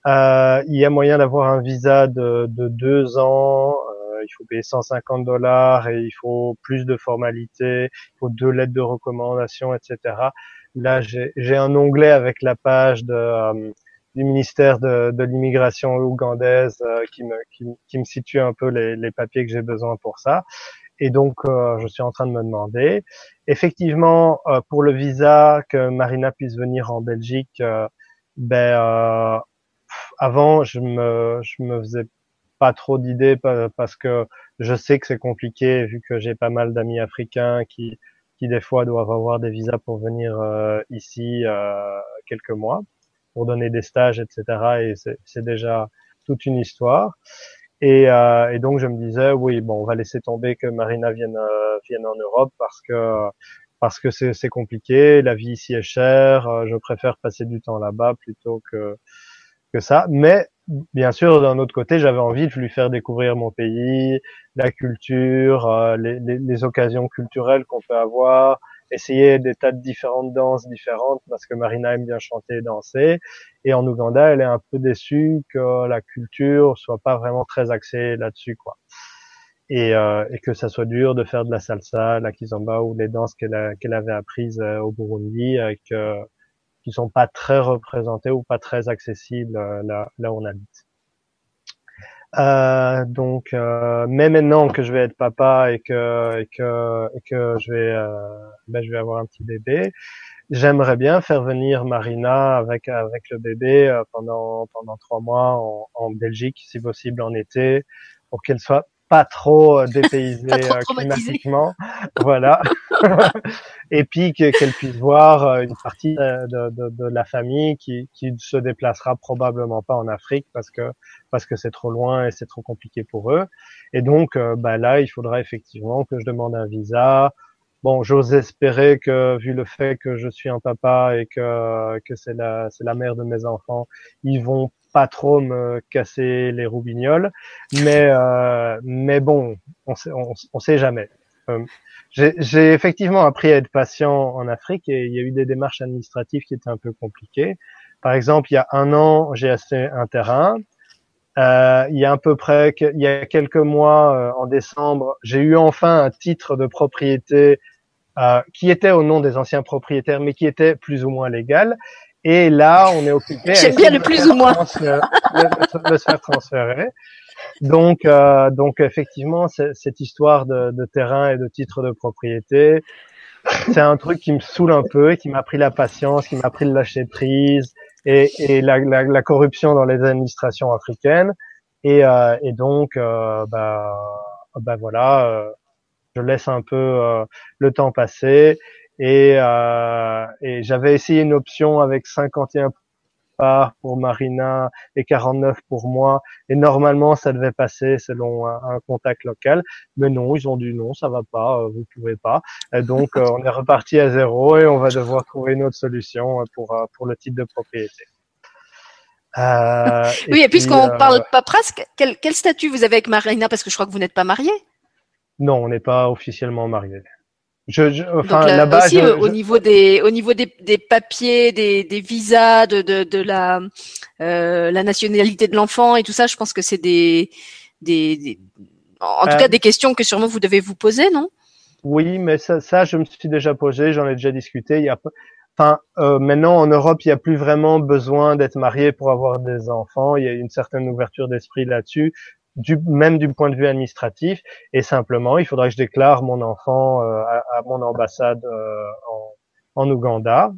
S3: Euh, il y a moyen d'avoir un visa de, de deux ans. Euh, il faut payer 150 dollars et il faut plus de formalités. Il faut deux lettres de recommandation, etc. là, j'ai un onglet avec la page de, du ministère de, de l'immigration ougandaise qui, me, qui, qui, me situe un peu les, les papiers que j'ai besoin pour ça. Et donc, je suis en train de me demander. Effectivement, pour le visa, que Marina puisse venir en Belgique, ben avant, je me, je me faisais pas trop d'idées parce que je sais que c'est compliqué vu que j'ai pas mal d'amis africains qui, qui des fois doivent avoir des visas pour venir euh, ici euh, quelques mois pour donner des stages, etc. Et c'est déjà toute une histoire. Et, euh, et, donc je me disais oui bon on va laisser tomber que Marina vienne euh, vienne en Europe parce que parce que c'est compliqué, la vie ici est chère, euh, je préfère passer du temps là-bas plutôt que que ça. Mais bien sûr, d'un autre côté, j'avais envie de lui faire découvrir mon pays, la culture, euh, les, les, les, occasions culturelles qu'on peut avoir, essayer des tas de différentes danses différentes parce que Marina aime bien chanter et danser. Et en Ouganda, elle est un peu déçue que la culture soit pas vraiment très axée là-dessus, quoi. Et, euh, et, que ça soit dur de faire de la salsa, la kizomba ou les danses qu'elle avait apprises euh, au Burundi, euh, qui sont pas très représentés ou pas très accessibles euh, là, là où on habite. Euh, donc, euh, mais maintenant que je vais être papa et que et que et que je vais euh, ben, je vais avoir un petit bébé, j'aimerais bien faire venir Marina avec avec le bébé euh, pendant pendant trois mois en, en Belgique, si possible en été, pour qu'elle soit pas trop euh, [LAUGHS] dépaysée
S1: euh,
S3: climatiquement, voilà. [LAUGHS] et puis qu'elle puisse voir euh, une partie de, de, de, la famille qui, qui se déplacera probablement pas en Afrique parce que parce que c'est trop loin et c'est trop compliqué pour eux. Et donc, bah là, il faudra effectivement que je demande un visa. Bon, j'ose espérer que, vu le fait que je suis un papa et que que c'est la c'est la mère de mes enfants, ils vont pas trop me casser les roubignoles, mais euh, mais bon, on sait, on, sait jamais. Euh, j'ai effectivement appris à être patient en Afrique et il y a eu des démarches administratives qui étaient un peu compliquées. Par exemple, il y a un an, j'ai acheté un terrain. Euh, il y a à peu près, il y a quelques mois, euh, en décembre, j'ai eu enfin un titre de propriété euh, qui était au nom des anciens propriétaires, mais qui était plus ou moins légal. Et là, on est occupé.
S1: J'aime bien le plus ou moins.
S3: De, se faire transférer. Donc, euh, donc effectivement, cette histoire de, de, terrain et de titre de propriété, c'est un truc qui me saoule un peu, et qui m'a pris la patience, qui m'a pris le lâcher prise et, et la, la, la, corruption dans les administrations africaines. Et, euh, et donc, euh, bah, bah voilà, euh, je laisse un peu euh, le temps passer et, euh, et j'avais essayé une option avec 51 parts pour Marina et 49 pour moi. Et normalement, ça devait passer selon un, contact local. Mais non, ils ont dit non, ça va pas, euh, vous pouvez pas. Et donc, euh, on est reparti à zéro et on va devoir trouver une autre solution pour, euh, pour le titre de propriété.
S1: Euh, oui, et, puisqu'on parle pas presque, quel, quel statut vous avez avec Marina? Parce que je crois que vous n'êtes pas marié.
S3: Non, on n'est pas officiellement marié.
S1: Je, enfin, là, aussi, au niveau des, au niveau des, des papiers, des, des visas, de, de, de la, euh, la nationalité de l'enfant et tout ça, je pense que c'est des, des, en tout euh, cas, des questions que sûrement vous devez vous poser, non?
S3: Oui, mais ça, ça, je me suis déjà posé, j'en ai déjà discuté. Il y a, enfin, euh, maintenant en Europe, il n'y a plus vraiment besoin d'être marié pour avoir des enfants. Il y a une certaine ouverture d'esprit là-dessus du, même du point de vue administratif. Et simplement, il faudra que je déclare mon enfant euh, à, mon ambassade euh, en, en, Ouganda.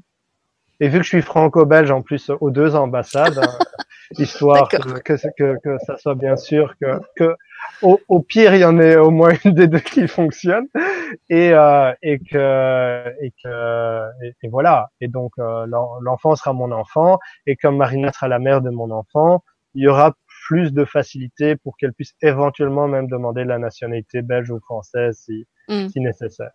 S3: Et vu que je suis franco-belge en plus aux deux ambassades, hein, [LAUGHS] histoire que, que, que, ça soit bien sûr que, que au, au, pire il y en ait au moins une des deux qui fonctionne et euh, et que et que et, voilà et donc euh, l'enfant sera mon enfant et comme Marina sera la mère de mon enfant il y aura plus de facilité pour qu'elle puisse éventuellement même demander la nationalité belge ou française si, mm. si nécessaire.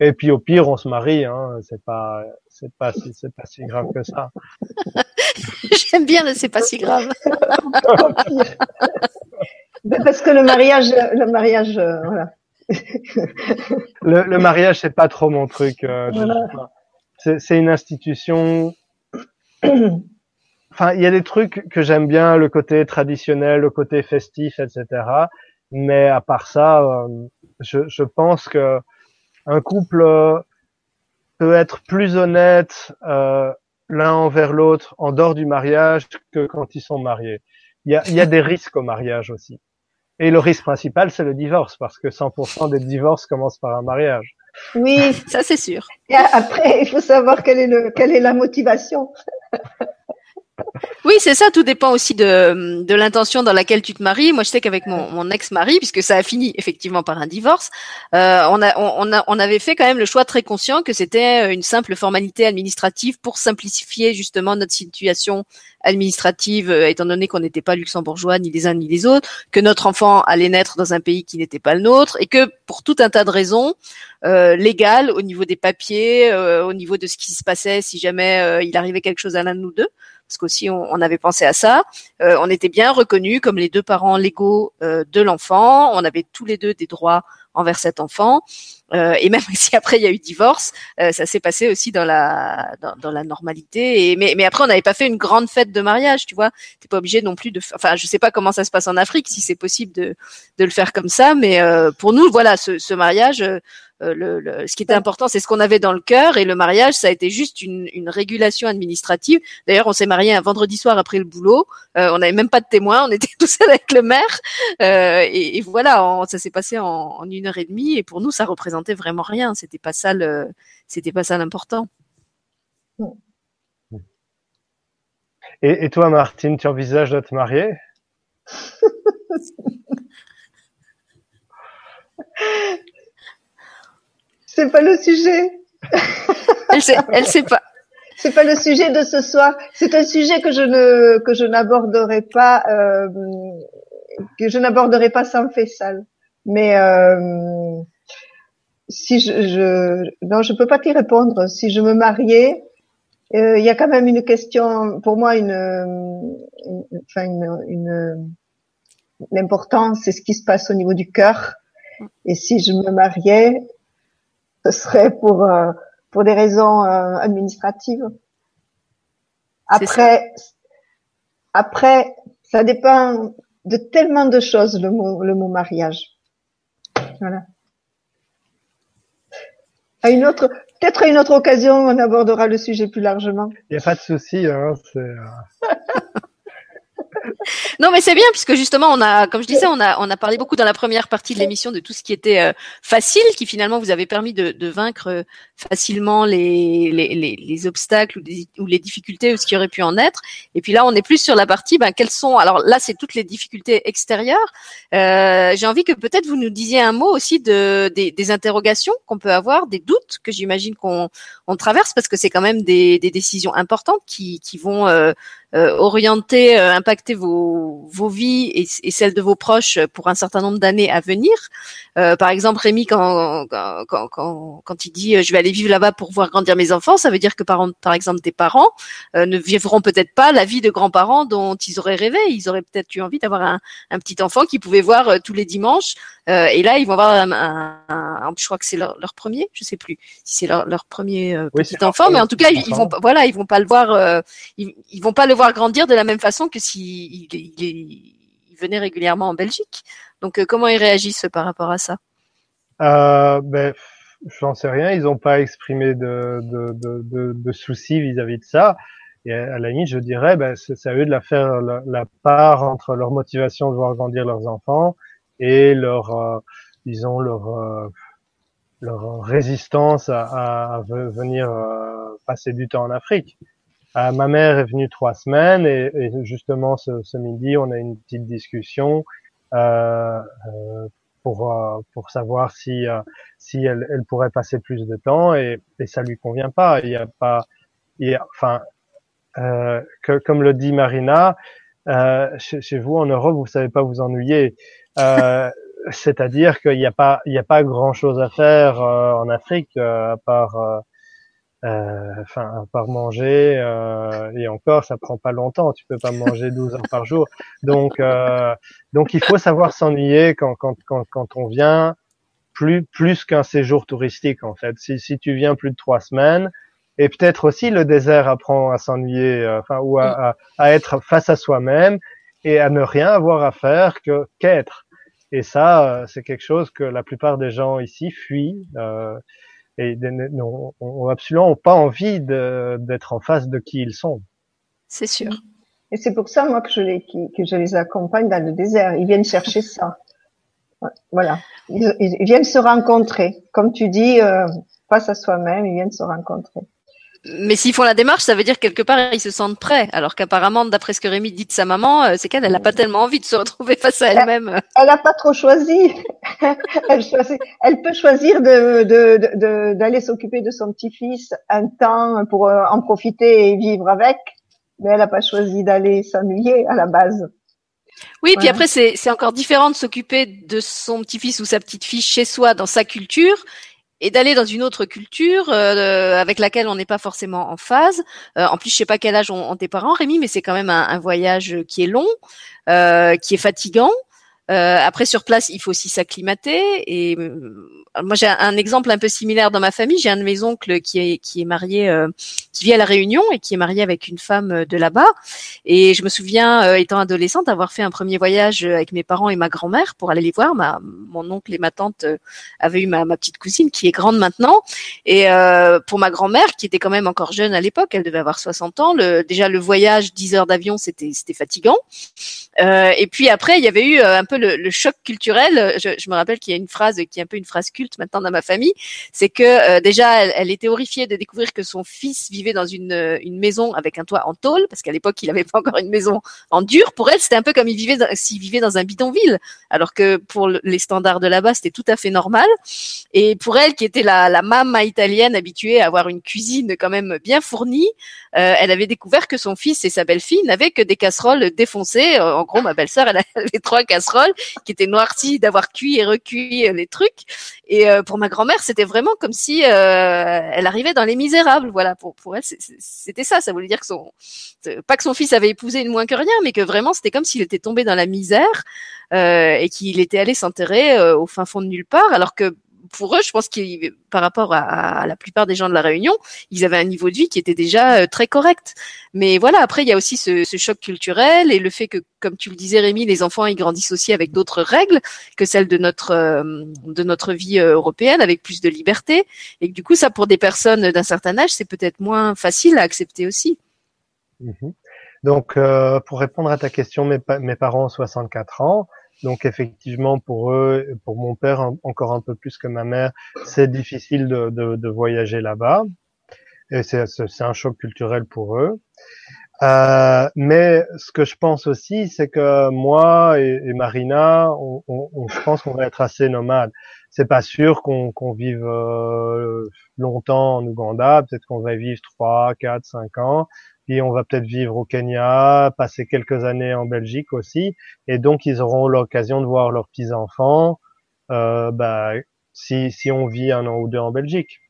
S3: Et puis au pire, on se marie, hein. C'est pas, c'est pas, c'est pas si grave que ça. [LAUGHS]
S1: J'aime bien le c'est pas si grave. [LAUGHS]
S2: Parce que le mariage, le mariage, euh, voilà. [LAUGHS]
S3: le, le, mariage, c'est pas trop mon truc. Euh, C'est une institution enfin, il y a des trucs que j'aime bien, le côté traditionnel, le côté festif, etc. Mais à part ça, euh, je, je, pense que un couple, peut être plus honnête euh, l'un envers l'autre en dehors du mariage que quand ils sont mariés. Il y a, il y a des risques au mariage aussi. Et le risque principal, c'est le divorce, parce que 100% des divorces commencent par un mariage.
S2: Oui,
S1: ça c'est sûr.
S2: Et après, il faut savoir quelle est, le, quelle est la motivation.
S1: Oui, c'est ça. Tout dépend aussi de, de l'intention dans laquelle tu te maries. Moi, je sais qu'avec mon, mon ex-mari, puisque ça a fini effectivement par un divorce, euh, on, a, on, a, on avait fait quand même le choix très conscient que c'était une simple formalité administrative pour simplifier justement notre situation administrative, euh, étant donné qu'on n'était pas luxembourgeois ni les uns ni les autres, que notre enfant allait naître dans un pays qui n'était pas le nôtre, et que pour tout un tas de raisons euh, légales, au niveau des papiers, euh, au niveau de ce qui se passait si jamais euh, il arrivait quelque chose à l'un de nous deux, parce qu'aussi on, on, avait pensé à ça. Euh, on était bien reconnus comme les deux parents légaux euh, de l'enfant. On avait tous les deux des droits envers cet enfant. Euh, et même [LAUGHS] si après il y a eu divorce, euh, ça s'est passé aussi dans la dans, la normalité. Mais, mais après on n'avait pas fait une grande fête de mariage, tu vois. T'es pas obligé non plus de. Enfin, je sais pas comment ça se passe en Afrique, si c'est possible de de le faire comme ça. Mais euh, pour nous, voilà, ce, ce mariage. Euh, le, le, ce qui était important, c'est ce qu'on avait dans le cœur, et le mariage, ça a été juste une, une régulation administrative. D'ailleurs, on s'est marié un vendredi soir après le boulot. Euh, on n'avait même pas de témoin, on était [LAUGHS] tout seul avec le maire, euh, et, et, voilà, on, ça s'est passé en, en, une heure et demie. Et pour nous, ça représentait vraiment rien. C'était pas ça le, c'était pas ça l'important.
S3: Et, et toi, Martine, tu envisages de te marier? [LAUGHS]
S2: C'est pas le sujet.
S1: elle sait, elle sait pas.
S2: C'est pas le sujet de ce soir. C'est un sujet que je ne que je n'aborderai pas euh, que je n'aborderai pas sans Faisal. Mais euh, si je, je non, je peux pas t'y répondre. Si je me mariais, euh, il y a quand même une question pour moi une, une enfin une, une l'important c'est ce qui se passe au niveau du cœur. Et si je me mariais, ce serait pour euh, pour des raisons euh, administratives. Après, après, ça dépend de tellement de choses le mot le mot mariage. Voilà. À une autre, peut-être à une autre occasion, on abordera le sujet plus largement.
S3: Il n'y a pas de souci. Hein, [LAUGHS]
S1: non, mais c'est bien puisque justement, on a, comme je disais, on a, on a parlé beaucoup dans la première partie de l'émission de tout ce qui était euh, facile, qui finalement vous avait permis de, de vaincre euh, facilement les, les, les, les obstacles ou, des, ou, les difficultés ou ce qui aurait pu en être. Et puis là, on est plus sur la partie, ben, quelles sont. Alors là, c'est toutes les difficultés extérieures. Euh, J'ai envie que peut-être vous nous disiez un mot aussi de des, des interrogations qu'on peut avoir, des doutes que j'imagine qu'on on traverse parce que c'est quand même des, des décisions importantes qui, qui vont euh, orienter, euh, impacter vos, vos vies et, et, celles de vos proches pour un certain nombre d'années à venir. Euh, par exemple, Rémi, quand, quand, quand, quand, il dit je vais aller vivre là-bas pour voir grandir mes enfants, ça veut dire que par, par exemple tes parents ne vivront peut-être pas la vie de grands-parents dont ils auraient rêvé. Ils auraient peut-être eu envie d'avoir un, un, petit enfant qui pouvait voir tous les dimanches. et là, ils vont avoir un, un, je crois que c'est leur, leur, premier, je sais plus si c'est leur, leur, premier oui, petit enfant, mais en tout cas, ils, ils vont, voilà, ils vont pas le voir, ils, ils vont pas le grandir de la même façon que s'il il, venait régulièrement en Belgique. Donc, euh, comment ils réagissent par rapport à ça?
S3: Euh, ben, J'en sais rien. Ils n'ont pas exprimé de, soucis vis-à-vis de ça. Et à la limite, je dirais, ben, c'est à eux de la faire la, part entre leur motivation de voir grandir leurs enfants et leur, euh, disons, euh, leur résistance à, à venir euh, passer du temps en Afrique. Euh, ma mère est venue trois semaines et, et justement ce, ce, midi on a une petite discussion euh, euh pour euh, pour savoir si euh, si elle, elle, pourrait passer plus de temps et, et ça lui convient pas. Il y a pas, il y a, enfin que, comme le dit Marina, chez, chez, vous en Europe vous savez pas vous ennuyer. [LAUGHS] C'est-à-dire qu'il n'y a pas il y a pas grand chose à faire en Afrique à part euh, enfin, à part manger, euh, et encore, ça prend pas longtemps. Tu peux pas manger 12 heures par jour. Donc, euh, donc il faut savoir s'ennuyer quand, quand, quand, quand on vient plus plus qu'un séjour touristique en fait. Si, si tu viens plus de trois semaines, et peut-être aussi le désert apprend à s'ennuyer, euh, enfin ou à, à, à, être face à soi-même et à ne rien avoir à faire que qu'être. Et ça, euh, c'est quelque chose que la plupart des gens ici fuient. Euh, et n'ont absolument pas envie d'être en face de qui ils sont.
S1: C'est sûr.
S2: Et c'est pour ça, moi, que je les, que je les accompagne dans le désert. Ils viennent chercher ça. Voilà. Ils, viennent se rencontrer. Comme tu dis, euh, face à soi-même, ils viennent se rencontrer.
S1: Mais s'ils font la démarche, ça veut dire quelque part ils se sentent prêts. Alors qu'apparemment, d'après ce que Rémi dit de sa maman, euh, c'est qu'elle n'a pas tellement envie de se retrouver face à elle-même.
S2: Elle n'a pas trop choisi. [LAUGHS] elle, choisit, elle peut choisir de, de, d'aller s'occuper de son petit-fils un temps pour euh, en profiter et vivre avec, mais elle n'a pas choisi d'aller s'ennuyer à la base.
S1: Oui, puis après c'est, c'est encore différent de s'occuper de son petit-fils ou sa petite-fille chez soi dans sa culture et d'aller dans une autre culture euh, avec laquelle on n'est pas forcément en phase. Euh, en plus, je sais pas quel âge ont, tes parents, Rémi, mais c'est quand même un, un, voyage qui est long, euh, qui est fatigant. Euh, après, sur place, il faut aussi s'acclimater. Et euh, moi, j'ai un, exemple un peu similaire dans ma famille. J'ai un de mes oncles qui est qui est marié, euh, qui vit à la Réunion et qui est marié avec une femme de là-bas. Et je me souviens, étant adolescente, avoir fait un premier voyage avec mes parents et ma grand-mère pour aller les voir. Ma, mon oncle et ma tante avaient eu ma, ma petite cousine qui est grande maintenant. Et pour ma grand-mère, qui était quand même encore jeune à l'époque, elle devait avoir 60 ans. Le, déjà, le voyage, 10 heures d'avion, c'était c'était fatigant. et puis après, il y avait eu un peu le, choc culturel. Je, me rappelle qu'il y a une phrase qui est un peu une phrase culte maintenant dans ma famille, c'est que euh, déjà elle, était horrifiée de découvrir que son fils vivait dans une, une maison avec un toit en tôle, parce qu'à l'époque il n'avait pas encore une maison en dur. Pour elle, c'était un peu comme s'il vivait dans un bidonville, alors que pour les standards de là-bas c'était tout à fait normal. Et pour elle, qui était la, la italienne habituée à avoir une cuisine quand même bien fournie, euh, elle avait découvert que son fils et sa belle-fille n'avaient que des casseroles défoncées. En gros, ma belle-sœur, elle avait trois casseroles qui était noirci d'avoir cuit et recuit euh, les trucs. Et euh, pour ma grand-mère, c'était vraiment comme si euh, elle arrivait dans Les Misérables. Voilà, pour pour elle, c'était ça. Ça voulait dire que son pas que son fils avait épousé une moins que rien, mais que vraiment c'était comme s'il était tombé dans la misère et qu'il était allé s'enterrer au fin fond de nulle part, alors que pour eux, je pense qu'ils, par rapport à, la plupart des gens de la Réunion, ils avaient un niveau de vie qui était déjà euh, très correct. Mais voilà, après, il y a aussi ce, choc culturel et le fait que, comme tu le disais, Rémi, les enfants ils grandissent aussi avec d'autres règles que celles de notre euh, de notre vie euh, européenne, avec plus de liberté. Et du coup, ça, pour des personnes d'un certain âge, c'est peut-être moins facile à accepter aussi.
S3: Mhm. Donc, pour répondre à ta question, mes, mes parents ont 64 ans. Donc effectivement, pour eux, pour mon père encore un peu plus que ma mère, c'est difficile de, de, de voyager là-bas. Et c'est un choc culturel pour eux. Euh, mais ce que je pense aussi, c'est que moi et, Marina, on, on, je pense qu'on va être assez nomades. C'est pas sûr qu'on vive euh, longtemps en Ouganda. Peut-être qu'on va vivre trois, quatre, cinq ans puis on va peut-être vivre au Kenya, passer quelques années en Belgique aussi, et donc ils auront l'occasion de voir leurs petits enfants. Euh, bah, si si on vit un an ou deux en Belgique.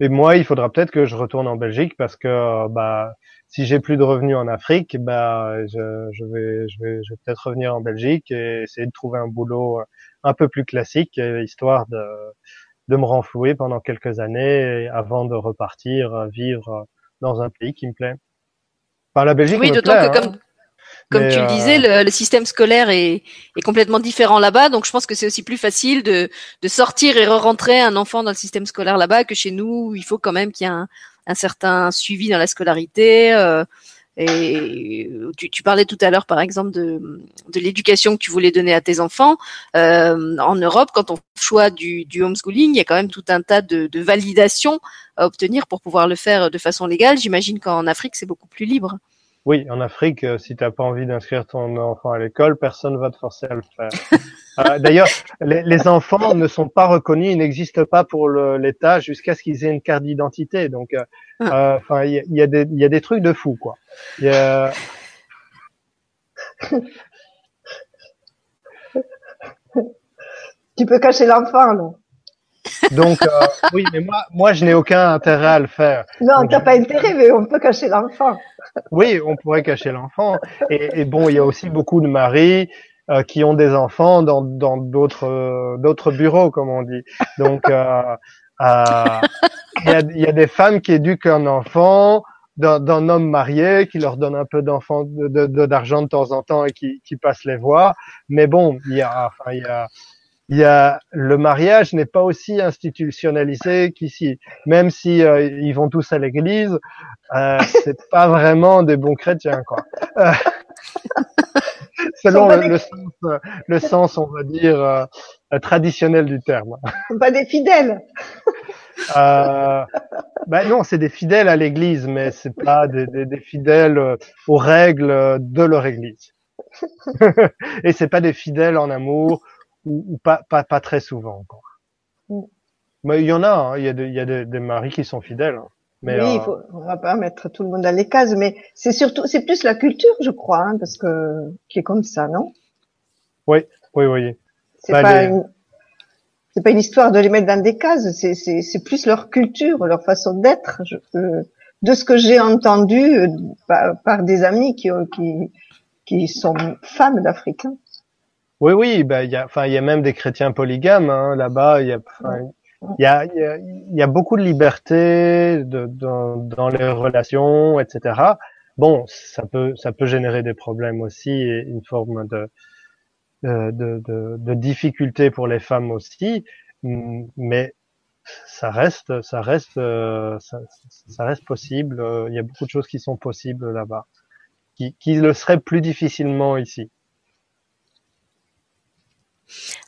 S3: Et moi, il faudra peut-être que je retourne en Belgique parce que bah si j'ai plus de revenus en Afrique, bah je, je vais je vais je vais peut-être revenir en Belgique et essayer de trouver un boulot un peu plus classique histoire de de me renflouer pendant quelques années avant de repartir vivre dans un pays qui me plaît.
S1: Par la Belgique. Oui, d'autant que comme, hein. comme tu le disais, euh, le, système scolaire est, est complètement différent là-bas, donc je pense que c'est aussi plus facile de, de sortir et re-rentrer un enfant dans le système scolaire là-bas que chez nous, où il faut quand même qu'il y ait un, un certain suivi dans la scolarité. Euh, et tu, parlais tout à l'heure, par exemple, de, l'éducation que tu voulais donner à tes enfants. Euh, en Europe, quand on choisit du, du, homeschooling, il y a quand même tout un tas de validations à obtenir pour pouvoir le faire de façon légale. J'imagine qu'en Afrique, c'est beaucoup plus libre.
S3: Oui, en Afrique, euh, si tu n'as pas envie d'inscrire ton enfant à l'école, personne va te forcer à le faire. Euh, d'ailleurs, les, enfants ne sont pas reconnus, ils n'existent pas pour l'État jusqu'à ce qu'ils aient une carte d'identité. Donc, euh, ah. enfin, il y, a des, y a des trucs de fou, quoi. [LAUGHS]
S2: tu peux cacher l'enfant, non?
S3: Donc, euh, [LAUGHS] oui, mais moi, moi, je n'ai aucun intérêt à le faire.
S2: Non, t'as pas intérêt, mais on peut cacher l'enfant.
S3: oui, on pourrait cacher l'enfant. Et, et, bon, il y a aussi beaucoup de maris euh, qui ont des enfants dans dans d'autres euh, d'autres bureaux, comme on dit. Donc, euh, il y, a, y, a, des femmes qui éduquent un enfant d'un homme marié qui leur donne un peu d'enfant d'argent de, de, de, temps en temps et qui, qui passe les voir. Mais bon, il y a, enfin, il y a il y a le mariage n'est pas aussi institutionnalisé qu'ici. Même si euh, ils vont tous à l'église, euh, [LAUGHS] c'est pas vraiment des bons chrétiens, quoi. Euh, [LAUGHS] selon le, le, sens, le sens, on va dire euh, traditionnel du terme.
S2: Pas des fidèles. [LAUGHS]
S3: Euh, ben non, c'est des fidèles à l'Église, mais c'est pas des, des, des, fidèles aux règles de leur Église. Et c'est pas des fidèles en amour ou, ou pas, pas, pas très souvent encore. Mm. Mais il y en a, hein, il y a, des, il y a des, des, maris qui sont fidèles. Hein. Mais
S2: oui, euh... faut, on va pas mettre tout le monde dans les cases, mais c'est surtout, c'est plus la culture, je crois, hein, parce que qui est comme ça, non?
S3: Oui, oui, oui.
S2: C'est bah, pas, les... une... c'est pas une histoire de les mettre dans des cases, c'est, c'est, c'est plus leur culture, leur façon d'être. Je, euh, de ce que j'ai entendu euh, par, par, des amis qui, qui, qui sont femmes d'Africains.
S3: Oui, oui, bah il y a, enfin il y a même des chrétiens polygames hein, là-bas. Il y a, il y a, il y a, il y a beaucoup de liberté de, dans, dans les relations, etc. Bon, ça peut, ça peut générer des problèmes aussi et une forme de, de, de, de difficulté pour les femmes aussi, mais ça reste, ça reste, ça, ça reste possible. Il y a beaucoup de choses qui sont possibles là-bas, qui, qui le seraient plus difficilement ici.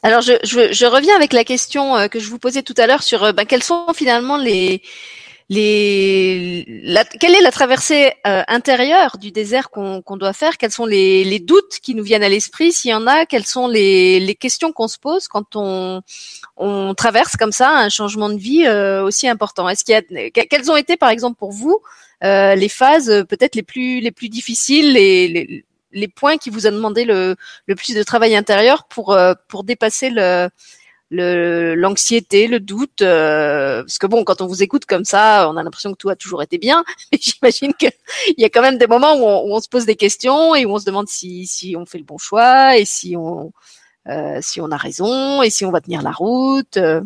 S1: Alors, je, je, je, reviens avec la question euh, que je vous posais tout à l'heure sur euh, ben, quels sont finalement les les la, quelle est la traversée euh, intérieure du désert qu'on doit faire? Quels sont les, les, doutes qui nous viennent à l'esprit? S'il y en a Quelles sont les, les questions qu'on se pose quand on on traverse comme ça un changement de vie euh, aussi important? Est-ce qu'il y a quelles ont été par exemple pour vous euh, les phases peut-être les plus les plus difficiles les, les points qui vous ont demandé le, le plus de travail intérieur pour euh, pour dépasser le l'anxiété, le, doute, euh, parce que bon, quand on vous écoute comme ça, on a l'impression que tout a toujours été bien. [LAUGHS] Mais j'imagine qu'il y a quand même des moments où on, où on, se pose des questions et où on se demande si, si on fait le bon choix et si on euh, si on a raison et si on va tenir la route. Euh,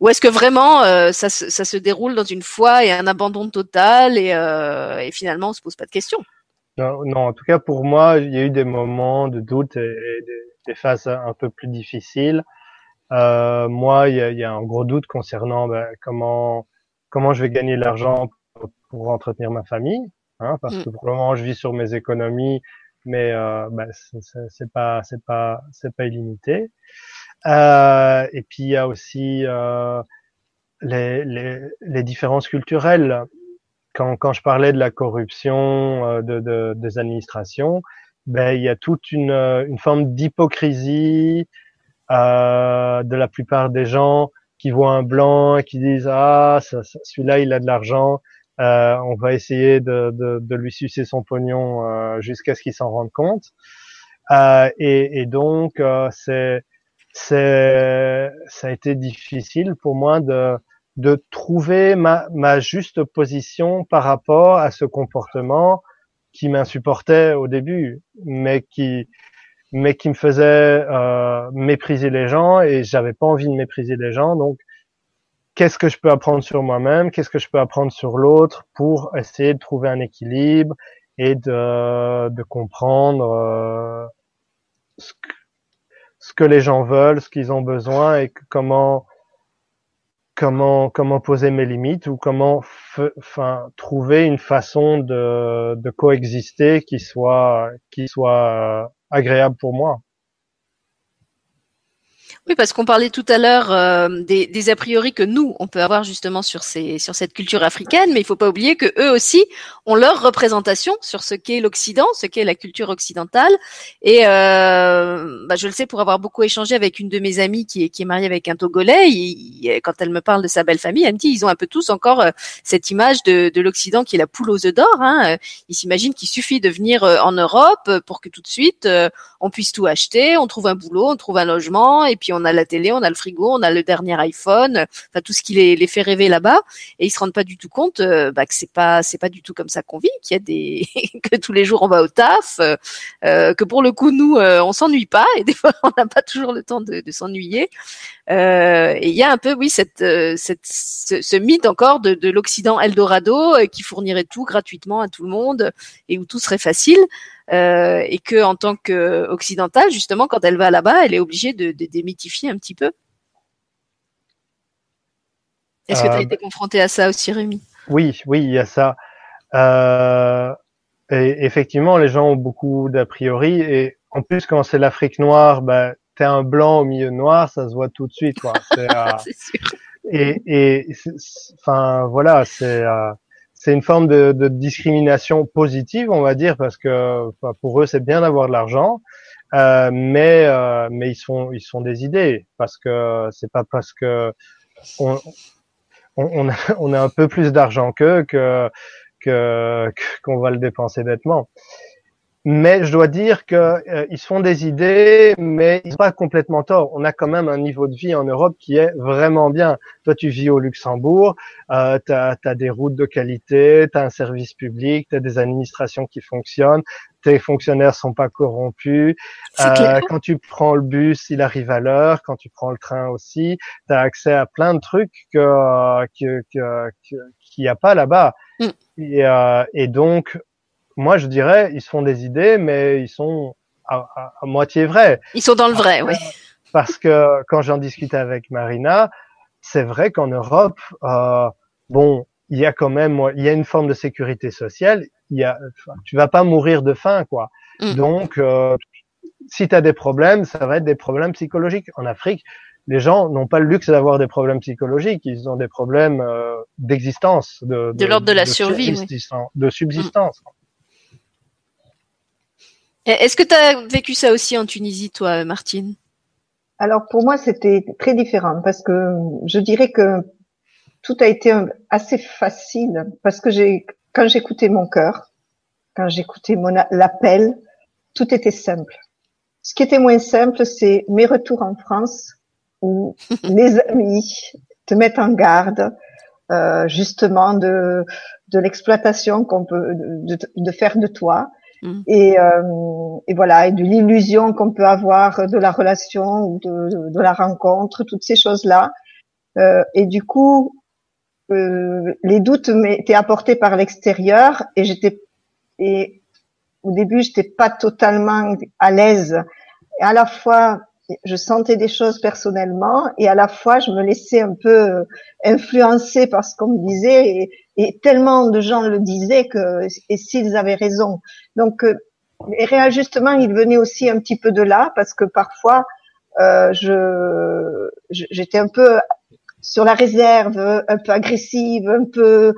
S1: ou est-ce que vraiment euh, ça, ça, se déroule dans une foi et un abandon total et, euh, et finalement on se pose pas de questions?
S3: Non, non, en tout cas pour moi, il y a eu des moments de doute et, et des, des, phases un peu plus difficiles. Euh, moi, il y, a, il y, a, un gros doute concernant ben, comment comment je vais gagner l'argent pour, pour, entretenir ma famille, hein, parce mm. que pour le moment, je vis sur mes économies, mais euh, ben, c'est pas c'est pas c'est pas illimité. Euh, et puis il y a aussi euh, les, les, les différences culturelles quand, quand je parlais de la corruption euh, de, de, des administrations, ben, il y a toute une, euh, une forme d'hypocrisie euh, de la plupart des gens qui voient un blanc et qui disent ah celui-là il a de l'argent, euh, on va essayer de, de, de, lui sucer son pognon euh, jusqu'à ce qu'il s'en rende compte. Euh, et, et, donc c'est c'est ça a été difficile pour moi de de trouver ma, ma juste position par rapport à ce comportement qui m'insupportait au début, mais qui mais qui me faisait euh, mépriser les gens et j'avais pas envie de mépriser les gens. Donc, qu'est-ce que je peux apprendre sur moi-même? Qu'est-ce que je peux apprendre sur l'autre pour essayer de trouver un équilibre et de, de comprendre euh, ce, que, ce que les gens veulent, ce qu'ils ont besoin et comment comment comment poser mes limites ou comment enfin trouver une façon de, de coexister qui soit qui soit euh, agréable pour moi.
S1: Oui, parce qu'on parlait tout à l'heure euh, des, des, a priori que nous, on peut avoir justement sur, ces, sur cette culture africaine, mais il faut pas oublier que eux aussi ont leur représentation sur ce qu'est l'Occident, ce qu'est la culture occidentale. Et euh, bah, je le sais pour avoir beaucoup échangé avec une de mes amies qui est, qui est mariée avec un Togolais. Il, quand elle me parle de sa belle famille, elle me dit ils ont un peu tous encore euh, cette image de, de l'Occident qui est la poule aux œufs d'or. Hein. Ils s'imaginent qu'il suffit de venir euh, en Europe pour que tout de suite on puisse tout acheter, on trouve un boulot, on trouve un logement, et puis on a la télé, on a le frigo, on a le dernier iPhone, enfin tout ce qui les, fait rêver là-bas, et ils se rendent pas du tout compte euh, bah, que c'est pas c'est pas du tout comme ça qu'on vit, qu'il y a des [LAUGHS] que tous les jours on va au taf, euh, que pour le coup nous euh, on s'ennuie pas et des fois [LAUGHS] on n'a pas toujours le temps de, s'ennuyer. Et il y a un peu oui cette, cette ce, ce mythe encore de, de l'Occident Eldorado qui fournirait tout gratuitement à tout le monde et où tout serait facile. Euh, et que en tant qu'occidentale, justement, quand elle va là-bas, elle est obligée de, de démythifier un petit peu. Est-ce que tu as
S3: Euh,
S1: été confronté à ça aussi, Rémi?
S3: Oui, oui, il y a ça. Euh, et effectivement, les gens ont beaucoup d'a priori. Et en plus, quand c'est l'Afrique noire, bah, t'es un blanc au milieu noir, ça se voit tout de suite. Quoi. [LAUGHS] C'est, euh,
S1: C'est sûr.
S3: et, et enfin voilà, c'est euh, c'est une forme de, de discrimination positive, on va dire, parce que pour eux c'est bien d'avoir de l'argent, euh, mais euh, mais ils sont ils des idées, parce que c'est pas parce que on on, on a, [LAUGHS] on a un peu plus d'argent qu'eux que que qu'on va le dépenser bêtement. Mais je dois dire que euh, se font des idées, mais ils sont pas complètement tort. On a quand même un niveau de vie en Europe qui est vraiment bien. Toi, tu vis au Luxembourg, euh, tu as, des routes de qualité, tu as un service public, tu as des administrations qui fonctionnent, tes fonctionnaires sont pas corrompus. Euh, quand tu prends le bus, il arrive à l'heure. Quand tu prends le train aussi, tu as accès à plein de trucs que que que- que- qu'il n'y a pas là-bas.
S1: Mm.
S3: Et, euh, et donc, moi, je dirais, ils se font des idées, mais ils sont à, à- à moitié vrais.
S1: Ils sont dans le vrai, oui.
S3: Parce que quand j'en discutais avec Marina, c'est vrai qu'en Europe, euh, bon, il y a quand même, il y a une forme de sécurité sociale. Il y a, tu vas pas mourir de faim, quoi.
S1: Mm.
S3: Donc, euh, si tu as des problèmes, ça va être des problèmes psychologiques. En Afrique, les gens n'ont pas le luxe d'avoir des problèmes psychologiques. Ils ont des problèmes euh, d'existence, de,
S1: De l'ordre de la survie, oui.
S3: de subsistance.
S1: Est-ce que tu as vécu ça aussi en Tunisie, toi, Martine?
S2: Alors pour moi, c'était très différent parce que je dirais que tout a été assez facile parce que j'ai quand j'écoutais mon cœur, quand j'écoutais mon l'appel, tout était simple. Ce qui était moins simple, c'est mes retours en France où [LAUGHS] les amis te mettent en garde euh, justement de de l'exploitation qu'on peut de faire de toi
S1: Mhm.
S2: et, euh, et voilà et de l'illusion qu'on peut avoir de la relation ou de, de, de la rencontre toutes ces choses là Euh, et du coup euh, les doutes m'étaient apportés par l'extérieur et j'étais et au début j'étais pas totalement à l'aise à la fois je sentais des choses personnellement et à la fois je me laissais un peu influencer par ce qu'on me disait et, et tellement de gens le disaient que et s'ils avaient raison donc euh, les réajustements ils venaient aussi un petit peu de là parce que parfois euh, je j'étais un peu sur la réserve un peu agressive un peu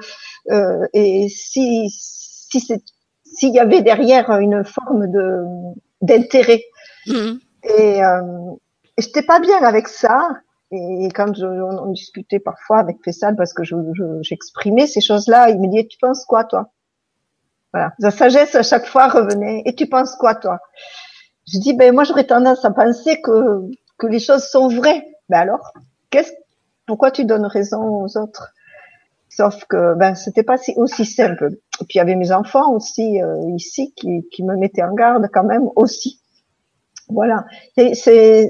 S2: euh, et si si c'est s'il y avait derrière une forme de d'intérêt
S1: Mhm.
S2: et, euh, et j'étais pas bien avec ça. Et quand je, on, on discutait parfois avec Fessal parce que je, je- j'exprimais ces choses-là, il me disait tu penses quoi toi? Voilà, sa sagesse à chaque fois revenait. Et tu penses quoi toi? Je dis ben moi j'aurais tendance à penser que que les choses sont vraies. Ben alors, qu'est-ce pourquoi tu donnes raison aux autres? Sauf que ben c'était pas si, aussi simple. Et puis il y avait mes enfants aussi euh, ici qui, qui me mettaient en garde quand même aussi. Voilà, c'est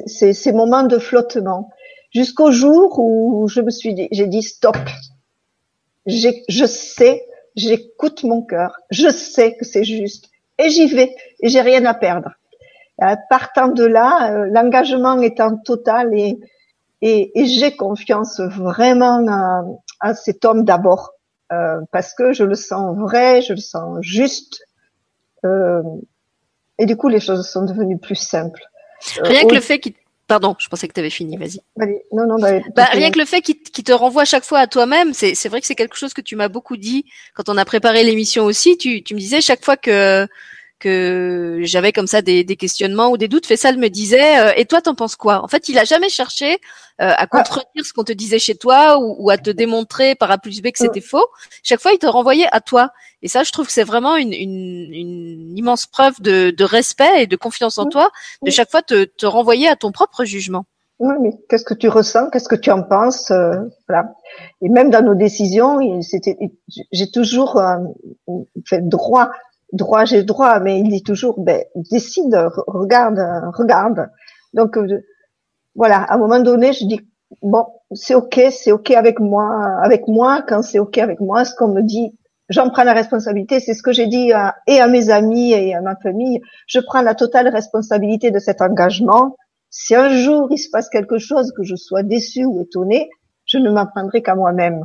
S2: ces moments de flottement jusqu'au jour où je me suis dit, j'ai dit stop. Je sais, j'écoute mon cœur, je sais que c'est juste et j'y vais et j'ai rien à perdre. Euh, Partant de là, euh, l'engagement étant total et et, et j'ai confiance vraiment à, à cet homme d'abord euh, parce que je le sens vrai, je le sens juste. Euh, et du coup, les choses sont devenues plus simples.
S1: Rien que le fait qu'il... Pardon, je pensais que tu avais fini, vas-y.
S2: Non, non, bah,
S1: Bah, rien que le fait qu'il te renvoie chaque fois à toi-même, c'est c'est vrai que c'est quelque chose que tu m'as beaucoup dit quand on a préparé l'émission aussi. Tu, tu me disais chaque fois que que j'avais comme ça des, des questionnements ou des doutes, Fessal me disait euh, et toi t'en penses quoi? En fait, il a jamais cherché euh, à contredire ce qu'on te disait chez toi ou, ou à te démontrer par A plus B que c'était faux. Chaque fois, il te renvoyait à toi. Et ça, je trouve que c'est vraiment une, une, une immense preuve de, de respect et de confiance en toi de chaque fois te, te renvoyer à ton propre jugement.
S2: Oui, mais qu'est-ce que tu ressens? Qu'est-ce que tu en penses? Euh, Voilà. Et même dans nos décisions, c'était, j'ai toujours euh, fait droit, droit, j'ai droit, mais il dit toujours, ben décide, re- regarde, regarde. Donc euh, voilà, à un moment donné, je dis bon, c'est ok, c'est ok avec moi, avec moi quand c'est ok avec moi, ce qu'on me dit, j'en prends la responsabilité. C'est ce que j'ai dit à, et à mes amis et à ma famille. Je prends la totale responsabilité de cet engagement. Si un jour il se passe quelque chose, que je sois déçue ou étonnée, je ne m'en prendrai qu'à moi-même.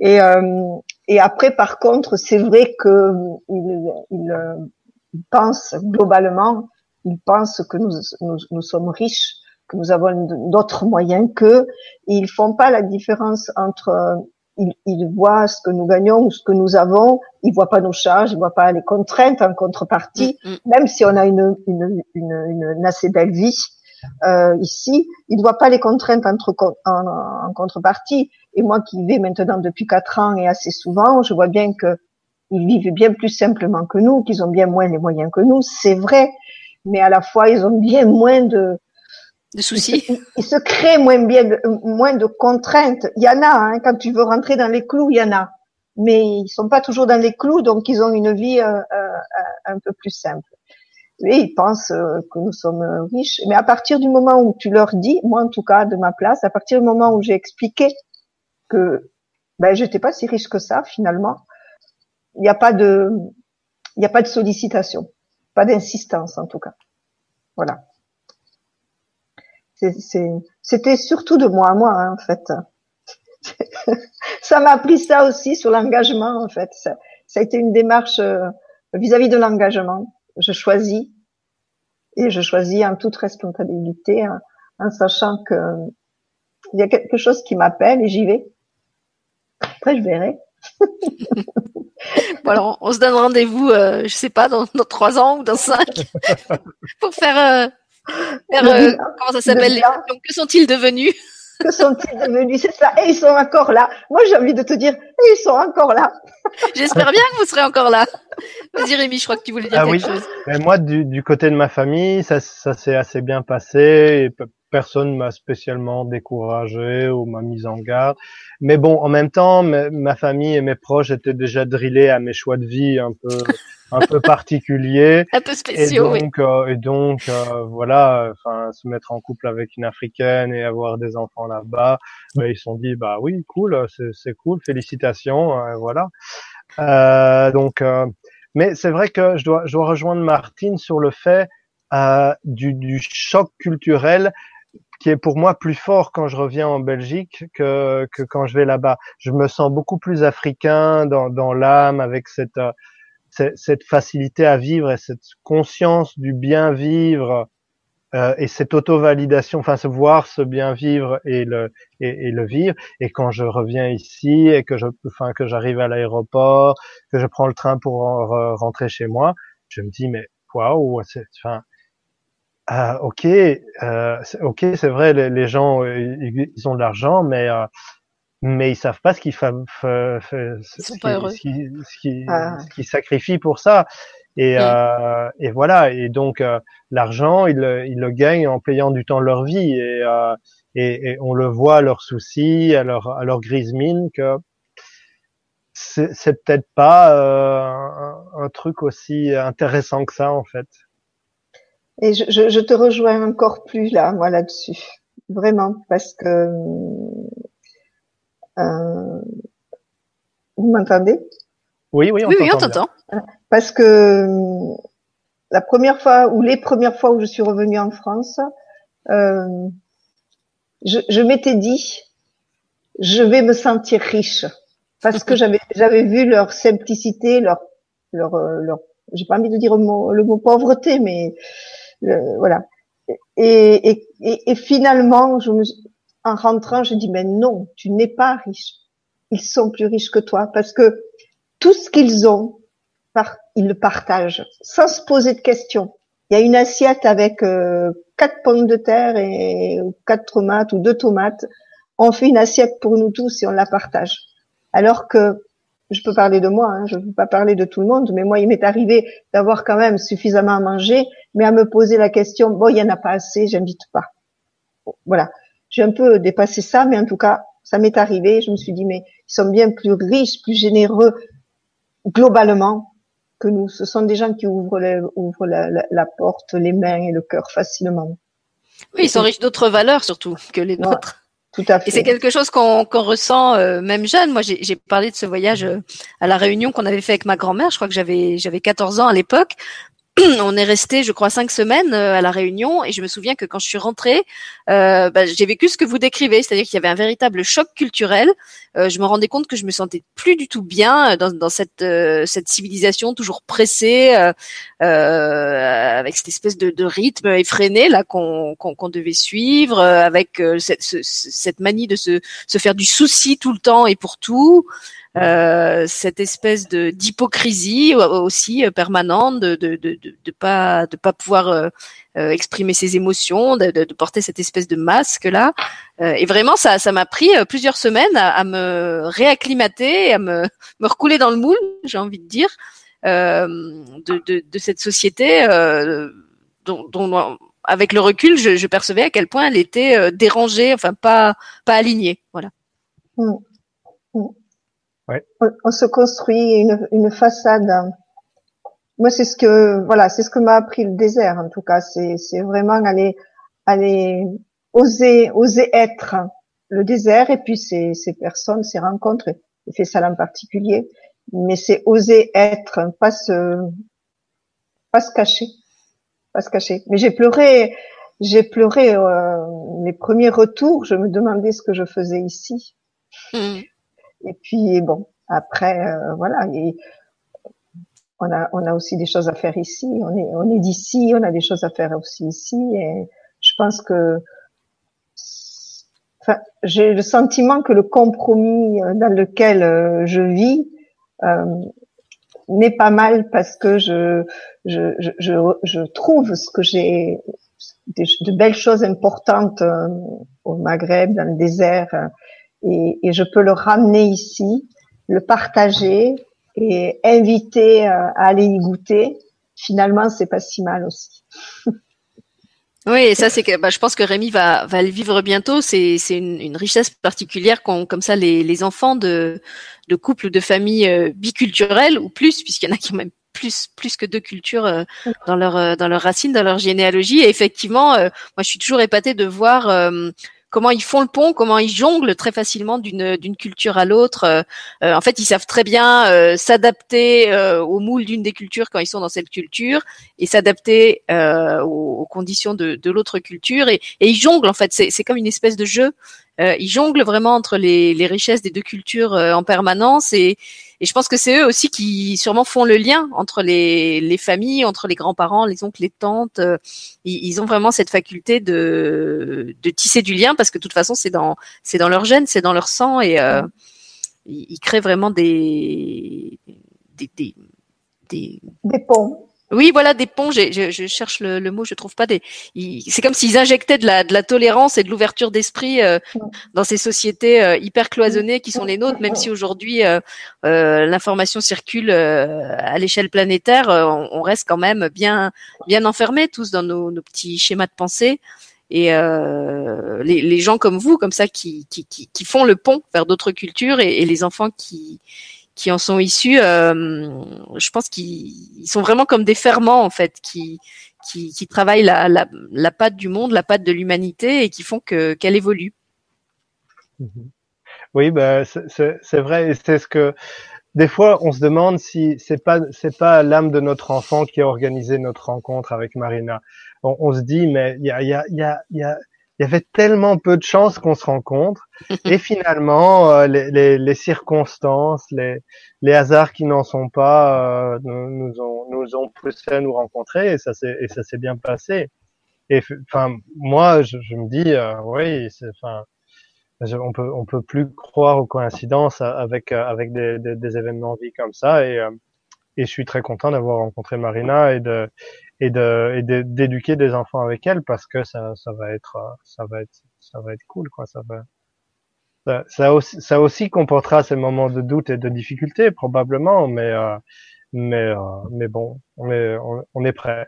S2: Et, euh, et après, par contre, c'est vrai que il, pense globalement, il pense que nous, nous, nous sommes riches, que nous avons d'autres moyens qu'eux. Et ils font pas la différence entre ils, ils, voient ce que nous gagnons ou ce que nous avons, ils voient pas nos charges, ils voient pas les contraintes en contrepartie, mm, mm. même si on a une, une, une, une assez belle vie euh, ici, ils ne voient pas les contraintes entre, en, en, contrepartie. Et moi qui vais maintenant depuis quatre ans et assez souvent, je vois bien que ils vivent bien plus simplement que nous, qu'ils ont bien moins les moyens que nous, c'est vrai, mais à la fois ils ont bien moins de,
S1: de soucis.
S2: Ils, se créent moins bien, de, moins de contraintes. Il y en a, hein, quand tu veux rentrer dans les clous, il y en a, mais ils sont pas toujours dans les clous, donc ils ont une vie euh, euh, un peu plus simple. Et ils pensent euh, que nous sommes riches. Mais à partir du moment où tu leur dis, moi en tout cas de ma place, à partir du moment où j'ai expliqué que ben j'étais pas si riche que ça finalement, il n'y a pas de, il a pas de sollicitation, pas d'insistance en tout cas. Voilà. C'était surtout de moi à moi hein, en fait. [LAUGHS] ça m'a appris ça aussi sur l'engagement en fait. Ça, ça, a été une démarche vis à -vis de l'engagement je choisis et je choisis en toute responsabilité, en, en sachant que il y a quelque chose qui m'appelle et j'y vais. Après, je verrai. [LAUGHS]
S1: bon alors, on se donne rendez-vous, euh, je sais pas, dans, dans trois ans ou dans cinq, [LAUGHS] pour faire, euh, faire euh, comment ça s'appelle Que sont-ils devenus?
S2: Que sont-ils devenus? C'est ça. Et ils sont encore là. Moi, j'ai envie de te dire, et ils sont encore là.
S1: J'espère bien que vous serez encore là. Vas-y Rémi, je crois que tu voulais dire ah quelque chose.
S3: Mais moi, du, du, côté de ma famille, ça, ça s'est assez bien passé. Et personne m'a spécialement découragé ou m'a mis en garde. Mais bon, en même temps, ma famille et mes proches étaient déjà drillés à mes choix de vie un peu un peu particuliers. [LAUGHS]
S1: un peu spéciaux,
S3: et donc, euh, et donc euh, voilà, enfin, se mettre en couple avec une africaine et avoir des enfants là-bas, ben, ils se sont dit bah oui, cool, c'est cool, félicitations, euh, voilà. donc, mais c'est vrai que je dois je dois rejoindre Martine sur le fait du, du choc culturel qui est pour moi plus fort quand je reviens en Belgique que, que quand je vais là-bas. Je me sens beaucoup plus africain dans, dans l'âme avec cette, euh, cette, facilité à vivre et cette conscience du bien vivre euh, et cette auto-validation, enfin se voir ce bien vivre et le et, le vivre. Et quand je reviens ici et que je, enfin que j'arrive à l'aéroport, que je prends le train pour rentrer chez moi, je me dis mais waouh, enfin ah, ok, euh, ok, c'est vrai, les, gens, euh, ils, ont de l'argent, mais euh, mais ils savent pas ce qu'ils ce sacrifient pour ça. Et, euh, et voilà. Et donc l'argent, ils, ils, le gagnent en payant du temps de leur vie. Et, et, et, on le voit à leurs soucis, à leur à leur grise mine que c'est peut-être pas un, un truc aussi intéressant que ça en fait.
S2: Et je, je, je, te rejoins encore plus là, moi là-dessus, vraiment, parce que euh, vous m'entendez?
S3: Oui, oui, on
S1: oui, on t'entend.
S2: Parce que la première fois ou les premières fois où je suis revenue en France, euh, je, je m'étais dit, je vais me sentir riche, parce que [LAUGHS] j'avais j'avais vu leur simplicité, leur leur leur j'ai pas envie de dire le mot, le mot pauvreté, mais voilà. Et, et, et, finalement, je me, en rentrant, je dis mais non, tu n'es pas riche. Ils sont plus riches que toi parce que tout ce qu'ils ont, ils le partagent sans se poser de questions. Il y a une assiette avec euh, quatre pommes de terre et quatre tomates ou deux tomates. On fait une assiette pour nous tous et on la partage. Alors que je peux parler de moi, hein, je ne peux pas parler de tout le monde, mais moi, il m'est arrivé d'avoir quand même suffisamment à manger, mais à me poser la question, bon, il y en a pas assez, j'invite pas. Voilà. J'ai un peu dépassé ça, mais en tout cas, ça m'est arrivé. Je me suis dit, mais ils sont bien plus riches, plus généreux globalement que nous. Ce sont des gens qui ouvrent, ouvrent la, la, porte, les mains et le cœur facilement.
S1: Oui, ils sont riches d'autres valeurs surtout que les nôtres.
S2: Tout à fait.
S1: Et c'est quelque chose qu'on ressent euh, même jeune. Moi, j'ai parlé de ce voyage euh, à la Réunion qu'on avait fait avec ma grand-mère. Je crois que j'avais j'avais 14 ans à l'époque. [CLEARS THROAT] on est resté, je crois, cinq semaines euh, à la Réunion, et je me souviens que quand je suis rentrée, euh, bah, j'ai vécu ce que vous décrivez, c'est-à-dire qu'il y avait un véritable choc culturel. Euh, je me rendais compte que je me sentais plus du tout bien dans, cette civilisation toujours pressée, avec cette espèce de, rythme effréné là qu'on devait suivre, avec cette, manie de se faire du souci tout le temps et pour tout. Euh, cette espèce de d'hypocrisie aussi euh, permanente de de, de de pas de pas pouvoir euh, exprimer ses émotions, de, de, porter cette espèce de masque là. et vraiment, ça ça m'a pris plusieurs semaines à, me réacclimater, à me [LAUGHS] me recouler dans le moule, j'ai envie de dire, de, de, de cette société dont, dont avec le recul, je, je, percevais à quel point elle était dérangée, enfin pas pas alignée, voilà.
S2: Mmh. On, se construit une, une façade. Moi, c'est ce que voilà, c'est ce que m'a appris le désert. En tout cas, c'est c'est vraiment aller aller oser oser être le désert et puis ces ces personnes, ces rencontres. Il fait ça en particulier, mais c'est oser être, pas se pas se cacher, pas se cacher. Mais j'ai pleuré, j'ai pleuré euh, les premiers retours. Je me demandais ce que je faisais ici. Mmh. Et puis bon, après euh, voilà, on a on a aussi des choses à faire ici. On est on est d'ici, on a des choses à faire aussi ici. Et je pense que Enfin, j'ai le sentiment que le compromis euh, dans lequel euh, je vis euh, n'est pas mal parce que je je, je, je trouve ce que j'ai de, belles choses importantes au Maghreb, dans le désert, et, je peux le ramener ici, le partager et inviter euh, à aller y goûter. Finalement, c'est pas si mal aussi. [LAUGHS]
S1: Oui, et ça c'est que bah, je pense que Rémi va le vivre bientôt. C'est une, richesse particulière qu'ont comme ça les enfants de couples de familles euh, biculturelles ou plus, puisqu'il y en a qui ont même plus plus que deux cultures euh, dans leur dans leurs racines, dans leur généalogie. Et effectivement, moi je suis toujours épatée de voir comment ils font le pont, comment ils jonglent très facilement d'une culture à l'autre. Euh, euh, en fait, ils savent très bien euh, s'adapter au moule d'une des cultures quand ils sont dans cette culture et s'adapter aux, conditions de, de l'autre culture et, et, ils jonglent en fait. C'est comme une espèce de jeu. Ils jonglent vraiment entre les, les richesses des deux cultures en permanence et et je pense que c'est eux aussi qui sûrement font le lien entre les, les familles, entre les grands-parents, les oncles, les tantes. Euh, ils, ont vraiment cette faculté de, de tisser du lien parce que de toute façon c'est dans c'est dans leur gène, c'est dans leur sang et euh, ils, ils, créent vraiment des des, des,
S2: des, des ponts.
S1: Oui, voilà, des ponts. Je, je cherche le, le, mot, je trouve pas des. C'est comme s'ils injectaient de la, de la tolérance et de l'ouverture d'esprit euh, dans ces sociétés euh, hyper cloisonnées qui sont les nôtres. Même si aujourd'hui euh, l'information circule à l'échelle planétaire, on, reste quand même bien, bien enfermés tous dans nos, nos petits schémas de pensée. Et les, les, gens comme vous, comme ça, qui, qui, qui, qui font le pont vers d'autres cultures et, et les enfants qui qui en sont issus, euh, je pense qu'ils sont vraiment comme des ferments en fait, qui qui, travaillent la, la, la patte du monde, la patte de l'humanité et qui font que qu'elle évolue.
S3: Mhm. Oui, bah, c'est vrai, c'est ce que des fois on se demande si c'est pas c'est pas l'âme de notre enfant qui a organisé notre rencontre avec Marina. On, se dit mais il y a il y a il y a il y avait tellement peu de chances qu'on se rencontre [LAUGHS] et finalement euh, les, les, les, circonstances, les, les hasards qui n'en sont pas euh, nous, ont nous ont poussé à nous rencontrer et ça s'est et ça s'est bien passé. Et enfin moi je, je me dis euh, oui enfin on peut on peut plus croire aux coïncidences avec avec des, des, des événements de vie comme ça et et je suis très content d'avoir rencontré Marina et de et d'éduquer des enfants avec elle parce que ça ça va être ça va être ça va être cool quoi. Ça va ça, ça aussi ça aussi comportera ces moments de doute et de difficulté probablement mais euh, mais euh, mais bon on est on est prêt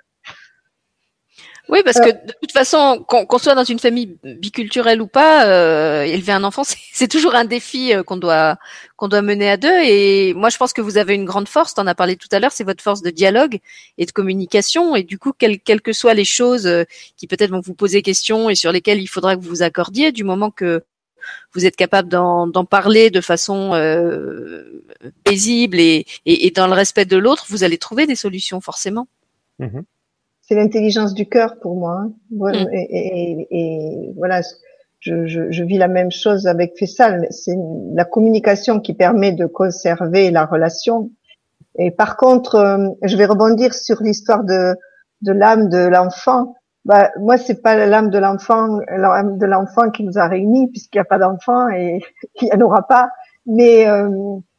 S1: oui, parce que de toute façon, qu'on soit dans une famille biculturelle ou pas, euh, élever un enfant, [LAUGHS] c'est toujours un défi euh, qu'on doit qu'on doit mener à deux. Et moi, je pense que vous avez une grande force. en as parlé tout à l'heure, c'est votre force de dialogue et de communication. Et du coup, quelles que soient les choses euh, qui peut-être vont vous poser question et sur lesquelles il faudra que vous vous accordiez, du moment que vous êtes capable d'en parler de façon euh, paisible et, et, dans le respect de l'autre, vous allez trouver des solutions forcément.
S2: Mm-hmm. C'est l'intelligence du cœur pour moi. Hein. Mm. Et, et, voilà, je, je, je, vis la même chose avec Fessal. C'est la communication qui permet de conserver la relation. Et par contre, euh, je vais rebondir sur l'histoire de, de l'âme de l'enfant. Bah, moi, c'est pas l'âme de l'enfant, l'âme de l'enfant qui nous a réunis, puisqu'il n'y a pas d'enfant et [LAUGHS] il n'y en aura pas. Mais euh,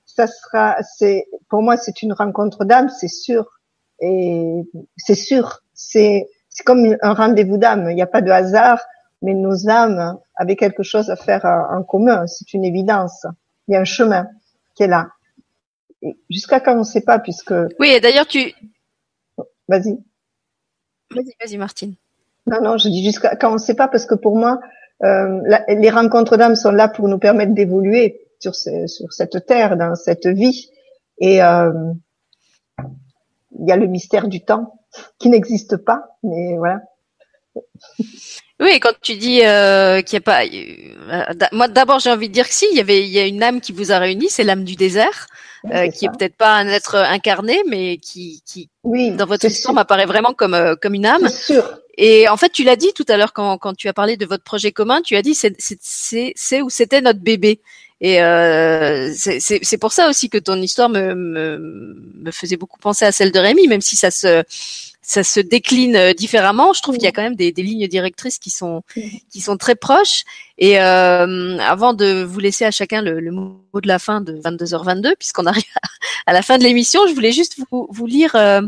S2: ça sera, c'est pour moi, c'est une rencontre d'âme, c'est sûr. Et c'est sûr, c'est c'est comme un rendez-vous d'âme. Il n'y a pas de hasard, mais nos âmes avaient quelque chose à faire en commun. C'est une évidence. Il y a un chemin qui est là. Jusqu'à quand on ne sait pas, puisque.
S1: Oui, et d'ailleurs tu.
S2: Vas-y.
S1: Vas-y, vas-y, Martine.
S2: Non, non, je dis jusqu'à quand on ne sait pas parce que pour moi, euh, les rencontres d'âmes sont là pour nous permettre d'évoluer sur, sur cette terre, dans cette vie. Et euh, il y a le mystère du temps qui n'existe pas, mais voilà.
S1: Oui, quand tu dis euh, qu'il n'y a pas, euh, moi d'abord j'ai envie de dire que si, il y avait, il y a une âme qui vous a réuni, c'est l'âme du désert, euh, qui est peut-être pas un être incarné, mais qui, qui oui, dans votre histoire m'apparaît vraiment comme euh, comme une âme.
S2: Sûr.
S1: Et en fait, tu l'as dit tout à l'heure quand, quand tu as parlé de votre projet commun, tu as dit c'est c'est c'est où c'était notre bébé. Et euh, c'est pour ça aussi que ton histoire me, me, me faisait beaucoup penser à celle de Rémi, même si ça se ça se décline euh, différemment. Je trouve qu'il y a quand même des, des, lignes directrices qui sont qui sont très proches. Et euh, avant de vous laisser à chacun le, le mot de la fin de 22h22, puisqu'on arrive à, la fin de l'émission, je voulais juste vous, vous lire euh,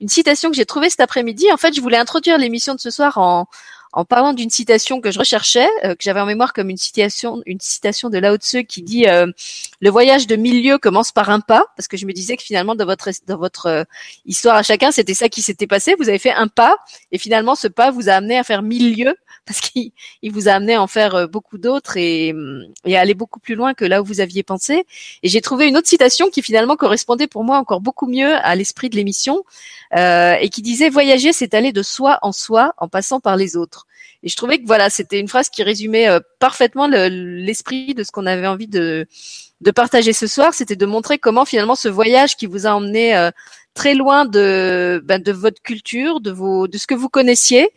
S1: une citation que j'ai trouvée cet après-midi. En fait, je voulais introduire l'émission de ce soir en en parlant d'une citation que je recherchais, euh, que j'avais en mémoire comme une citation, une citation de Lao Tzu qui dit euh, le voyage de mille commence par un pas, parce que je me disais que finalement dans votre dans votre euh, histoire à chacun, c'était ça qui s'était passé. Vous avez fait un pas, et finalement ce pas vous a amené à faire mille lieues, parce qu'il vous a amené à en faire beaucoup d'autres et, et à aller beaucoup plus loin que là où vous aviez pensé. Et j'ai trouvé une autre citation qui finalement correspondait pour moi encore beaucoup mieux à l'esprit de l'émission, et qui disait voyager, c'est aller de soi en soi en passant par les autres. Et je trouvais que voilà, c'était une phrase qui résumait euh, parfaitement l'esprit de ce qu'on avait envie de, de partager ce soir. C'était de montrer comment finalement ce voyage qui vous a emmené euh, très loin de, ben, de votre culture, de, vos, de ce que vous connaissiez,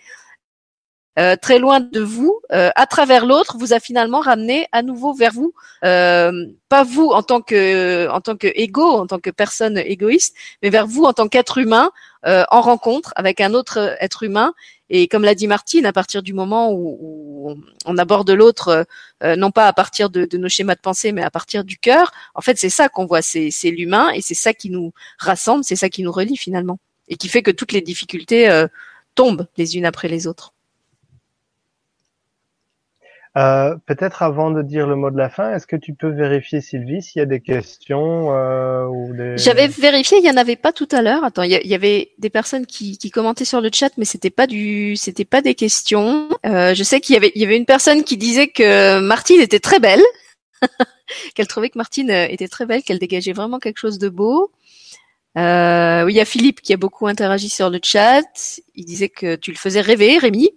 S1: euh, très loin de vous, euh, à travers l'autre, vous a finalement ramené à nouveau vers vous. Euh, pas vous en tant que en tant que égo, en tant que personne égoïste, mais vers vous en tant qu'être humain en rencontre avec un autre être humain. Et comme l'a dit Martine, à partir du moment où, on aborde l'autre, non pas à partir de, de, nos schémas de pensée, mais à partir du cœur, en fait, c'est ça qu'on voit, c'est l'humain, et c'est ça qui nous rassemble, c'est ça qui nous relie finalement, et qui fait que toutes les difficultés tombent les unes après les autres.
S3: Euh, peut-être avant de dire le mot de la fin, est-ce que tu peux vérifier Sylvie s'il y a des questions euh, ou des...
S1: J'avais vérifié, il y en avait pas tout à l'heure. Attends, il y, avait des personnes qui, qui, commentaient sur le chat, mais c'était pas du, c'était pas des questions. Euh, je sais qu'il y avait, il y avait une personne qui disait que Martine était très belle, [LAUGHS] qu'elle trouvait que Martine euh, était très belle, qu'elle dégageait vraiment quelque chose de beau. Euh, oui, il y a Philippe qui a beaucoup interagi sur le chat. Il disait que tu le faisais rêver, Rémi.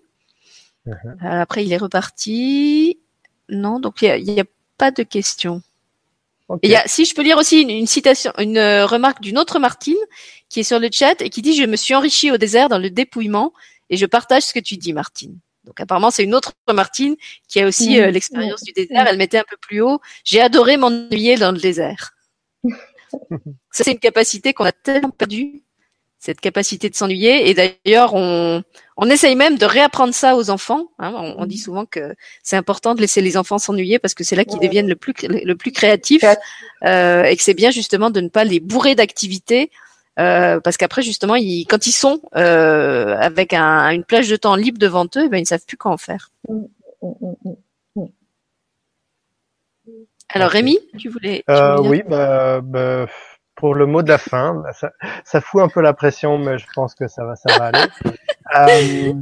S1: Uh-huh. Euh, après, il est reparti. Non, donc il n'y a, pas de questions. Y a, si je peux lire aussi une, citation, une euh, remarque d'une autre Martine qui est sur le chat et qui dit je me suis enrichie au désert dans le dépouillement et je partage ce que tu dis Martine. Donc apparemment c'est une autre Martine qui a aussi euh, l'expérience du désert. Elle mettait un peu plus haut. J'ai adoré m'ennuyer dans le désert. [LAUGHS] Ça c'est une capacité qu'on a tellement perdue cette capacité de s'ennuyer. Et d'ailleurs, on, on essaye même de réapprendre ça aux enfants. Hein. On, dit mhm. souvent que c'est important de laisser les enfants s'ennuyer parce que c'est là qu'ils deviennent le plus le plus créatifs euh, et que c'est bien justement de ne pas les bourrer d'activités. Euh, parce qu'après justement, ils, quand ils sont euh, avec un, une plage de temps libre devant eux, eh ben ils ne savent plus quoi en faire. Mm, mm, mm, Alors Rémi, tu voulais, tu
S3: voulais Oui, bah, bah pour le mot de la fin. Bah, ça, ça, fout un peu la pression, mais je pense que ça va, ça va aller. euh,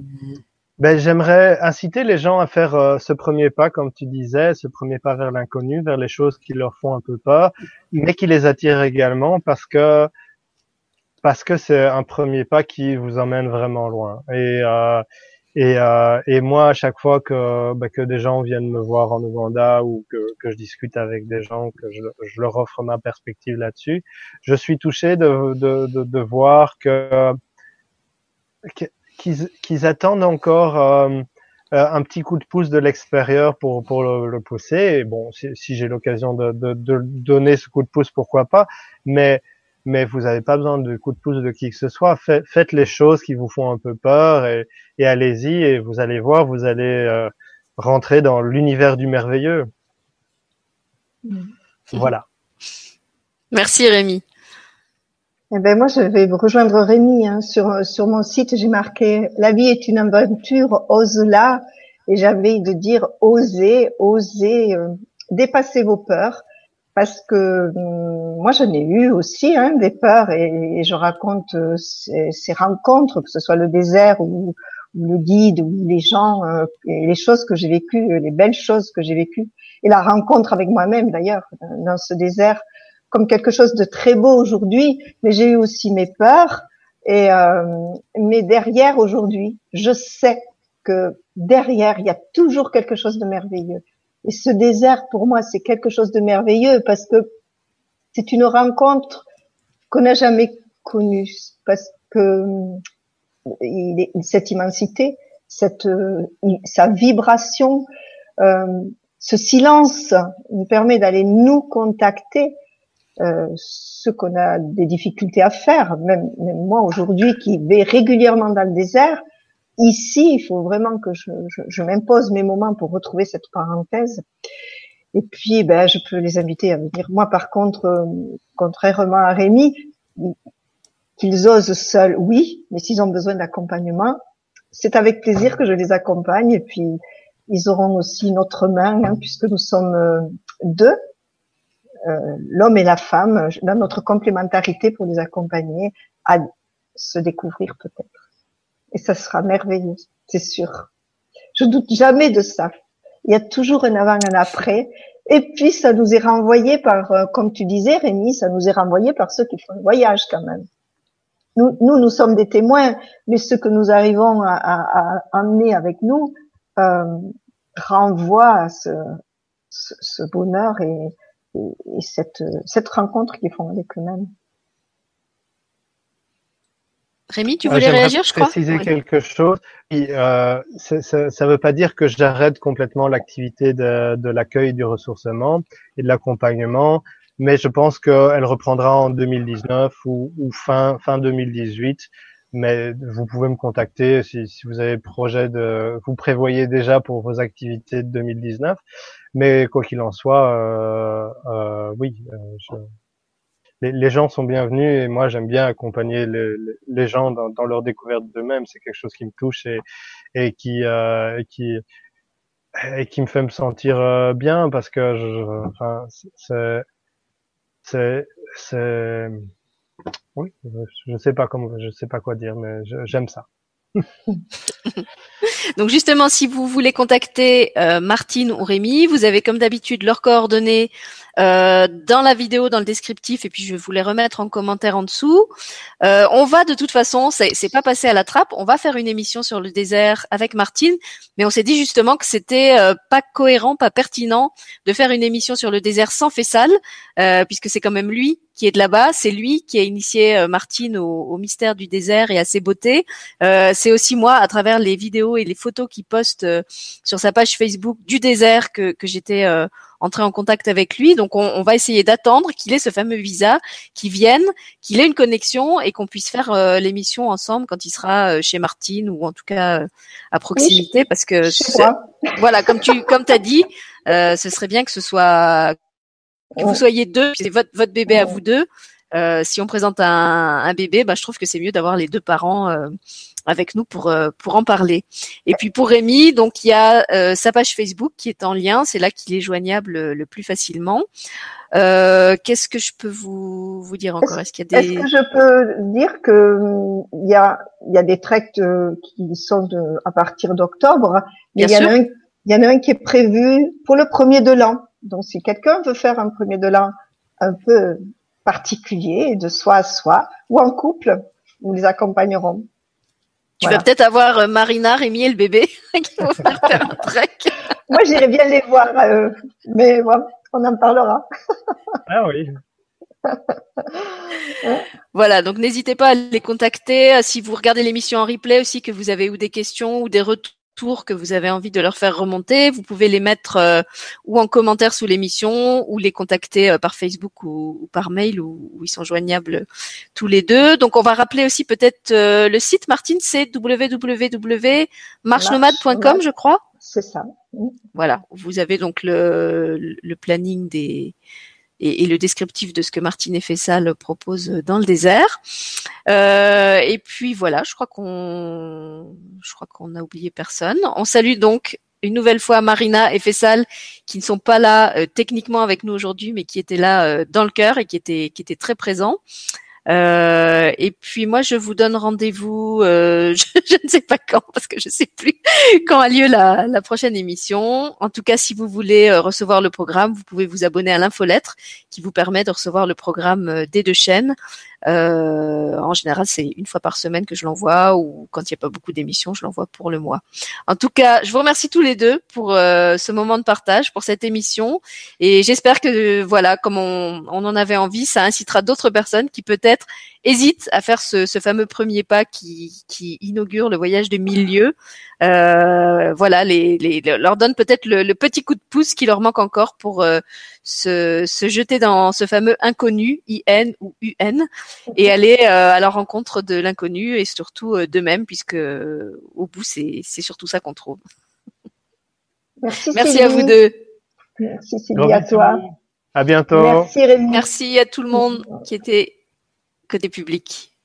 S3: ben, j'aimerais inciter les gens à faire euh, ce premier pas, comme tu disais, ce premier pas vers l'inconnu, vers les choses qui leur font un peu peur, mais qui les attirent également parce que parce que c'est un premier pas qui vous emmène vraiment loin. Et, euh, Et, euh, et moi, à chaque fois que, bah, que des gens viennent me voir en Ouganda ou que, que je discute avec des gens, que je, je leur offre ma perspective là-dessus, je suis touché de, de, de, de voir que qu'ils qu'ils attendent encore euh, euh, un petit coup de pouce de l'extérieur pour pour le, le, pousser. Et bon, si, si j'ai l'occasion de, de, de donner ce coup de pouce, pourquoi pas. Mais mais vous n'avez pas besoin de coup de pouce de qui que ce soit. Faites, les choses qui vous font un peu peur et, et allez-y et vous allez voir, vous allez euh, rentrer dans l'univers du merveilleux. Mmh. Voilà.
S1: Merci Rémi.
S2: Eh ben moi, je vais vous rejoindre Rémi. Hein. Sur, sur mon site, j'ai marqué « La vie est une aventure, ose-la ». Et j'avais de dire « Osez, osez euh, dépasser vos peurs » parce que hum, moi j'en ai eu aussi hein, des peurs et, je raconte euh, ces, rencontres, que ce soit le désert ou, le guide ou les gens, euh, et les choses que j'ai vécues, les belles choses que j'ai vécues, et la rencontre avec moi-même d'ailleurs dans ce désert comme quelque chose de très beau aujourd'hui, mais j'ai eu aussi mes peurs. Et euh, mais derrière aujourd'hui, je sais que derrière il y a toujours quelque chose de merveilleux. Et ce désert, pour moi, c'est quelque chose de merveilleux parce que c'est une rencontre qu'on n'a jamais connue. Parce que cette immensité, cette, sa vibration, euh, ce silence nous permet d'aller nous contacter, euh, ce qu'on a des difficultés à faire. Même moi aujourd'hui qui vais régulièrement dans le désert, ici, il faut vraiment que je, je, je m'impose mes moments pour retrouver cette parenthèse. Et puis, ben, je peux les inviter à venir. Moi, par contre, euh, contrairement à Rémi, qu'ils osent seuls, oui, mais s'ils ont besoin d'accompagnement, c'est avec plaisir que je les accompagne. Et puis, ils auront aussi notre main, hein, puisque nous sommes euh, deux, euh, l'homme et la femme, dans notre complémentarité pour les accompagner à se découvrir peut-être et ça sera merveilleux, c'est sûr. Je doute jamais de ça. Il y a toujours un avant, un après. Et puis, ça nous est renvoyé par, euh, comme tu disais, Rémi, ça nous est renvoyé par ceux qui font le voyage quand même. Nous, nous, nous sommes des témoins, mais ce que nous arrivons à, à, à emmener avec nous euh, renvoie à ce, ce, ce bonheur et, et, et, cette, cette rencontre qu'ils font avec eux-mêmes.
S1: Rémi, tu voulais réagir, je crois?
S3: préciser quelque chose. Euh, ça ne veut pas dire que j'arrête complètement l'activité de, de l'accueil, du ressourcement et de l'accompagnement, mais je pense qu'elle reprendra en 2019 ou, ou, fin fin 2018. Mais vous pouvez me contacter si, si vous avez projet de, vous prévoyez déjà pour vos activités de 2019. Mais quoi qu'il en soit, euh, euh, oui, euh, je, les, gens sont bienvenus et moi j'aime bien accompagner les, gens dans, leur découverte d'eux-mêmes. C'est quelque chose qui me touche et, euh, qui me fait me sentir euh, bien parce que je, c'est je sais pas comment je sais pas quoi dire mais j'aime ça. [LAUGHS]
S1: Donc justement, si vous voulez contacter euh, Martine ou Rémi, vous avez comme d'habitude leurs coordonnées euh, dans la vidéo, dans le descriptif, et puis je vais vous les remettre en commentaire en dessous. Euh, on va de toute façon, c'est pas passé à la trappe, on va faire une émission sur le désert avec Martine, mais on s'est dit justement que c'était euh, pas cohérent, pas pertinent de faire une émission sur le désert sans Fessal, euh, puisque c'est quand même lui qui est de là-bas, c'est lui qui a initié euh, Martine au, au, mystère du désert et à ses beautés. c'est aussi moi, à travers les vidéos et les photos qu'il poste sur sa page Facebook du désert, que, que j'étais entrer en contact avec lui. Donc on, on va essayer d'attendre qu'il ait ce fameux visa, qu'il vienne, qu'il ait une connexion et qu'on puisse faire euh, l'émission ensemble quand il sera euh, chez Martine ou en tout cas euh, à proximité, parce que voilà, comme tu comme as dit, ce serait bien que ce soit que vous soyez deux, c'est votre votre bébé à vous deux. Si on présente un, un bébé, bah, je trouve que c'est mieux d'avoir les deux parents avec nous pour euh, pour en parler. Et puis pour Rémi, donc il y a euh, sa page Facebook qui est en lien, c'est là qu'il est joignable le plus facilement. Euh, Qu'est-ce que je peux vous vous dire encore?
S2: Est-ce qu'il y a des Est-ce que je peux dire que il y a il y a des tracts euh, qui sont de, à partir d'octobre, mais il y, en a un, il y en a un qui est prévu pour le premier de l'an. Donc si quelqu'un veut faire un premier de l'an un peu particulier, de soi à soi, ou en couple, nous les accompagnerons.
S1: Tu vas peut-être avoir euh, Marina, Rémi et le bébé [LAUGHS] qui vont faire un [LAUGHS] trek.
S2: Moi, j'irai bien les voir, euh, mais on en parlera. [LAUGHS]
S3: ah oui.
S1: voilà, donc n'hésitez pas à les contacter. Si vous regardez l'émission en replay aussi, que vous avez ou des questions ou des retours que vous avez envie de leur faire remonter, vous pouvez les mettre euh, ou en commentaire sous l'émission ou les contacter euh, par Facebook ou, par mail où, ils sont joignables tous les deux. Donc on va rappeler aussi peut-être euh, le site Martine, c'est www.marchenomade.com je crois.
S2: C'est ça.
S1: Voilà, vous avez donc le, le planning des et, le descriptif de ce que Martine Fessal propose dans le désert. Euh, et puis voilà, je crois qu'on, je crois qu'on a oublié personne. On salue donc une nouvelle fois Marina et Fessal qui ne sont pas là euh, techniquement avec nous aujourd'hui, mais qui étaient là euh, dans le cœur et qui étaient qui étaient très présents. Euh, et puis moi, je vous donne rendez-vous, euh, [LAUGHS] je, ne sais pas quand, parce que je ne sais plus [LAUGHS] quand a lieu la, la, prochaine émission. En tout cas, si vous voulez euh, recevoir le programme, vous pouvez vous abonner à l'infolettre qui vous permet de recevoir le programme euh, des deux chaînes. Euh, en général, c'est une fois par semaine que je l'envoie ou quand il n'y a pas beaucoup d'émissions, je l'envoie pour le mois. En tout cas, je vous remercie tous les deux pour euh, ce moment de partage, pour cette émission et j'espère que voilà, comme on, on en avait envie, ça incitera d'autres personnes qui peut-être hésitent à faire ce, ce, fameux premier pas qui, qui inaugure le voyage de mille. Euh, voilà, les, les, leur donne peut-être le, le, petit coup de pouce qui leur manque encore pour euh, se, se, jeter dans ce fameux inconnu, IN ou UN, et aller euh, à la rencontre de l'inconnu et surtout euh, d'eux-mêmes, puisque euh, au bout, c'est surtout ça qu'on trouve.
S2: Merci,
S1: Merci à vous deux.
S2: Merci Sylvie, à toi.
S3: À bientôt.
S2: Merci Rémi.
S1: Merci à tout le monde qui était côté public.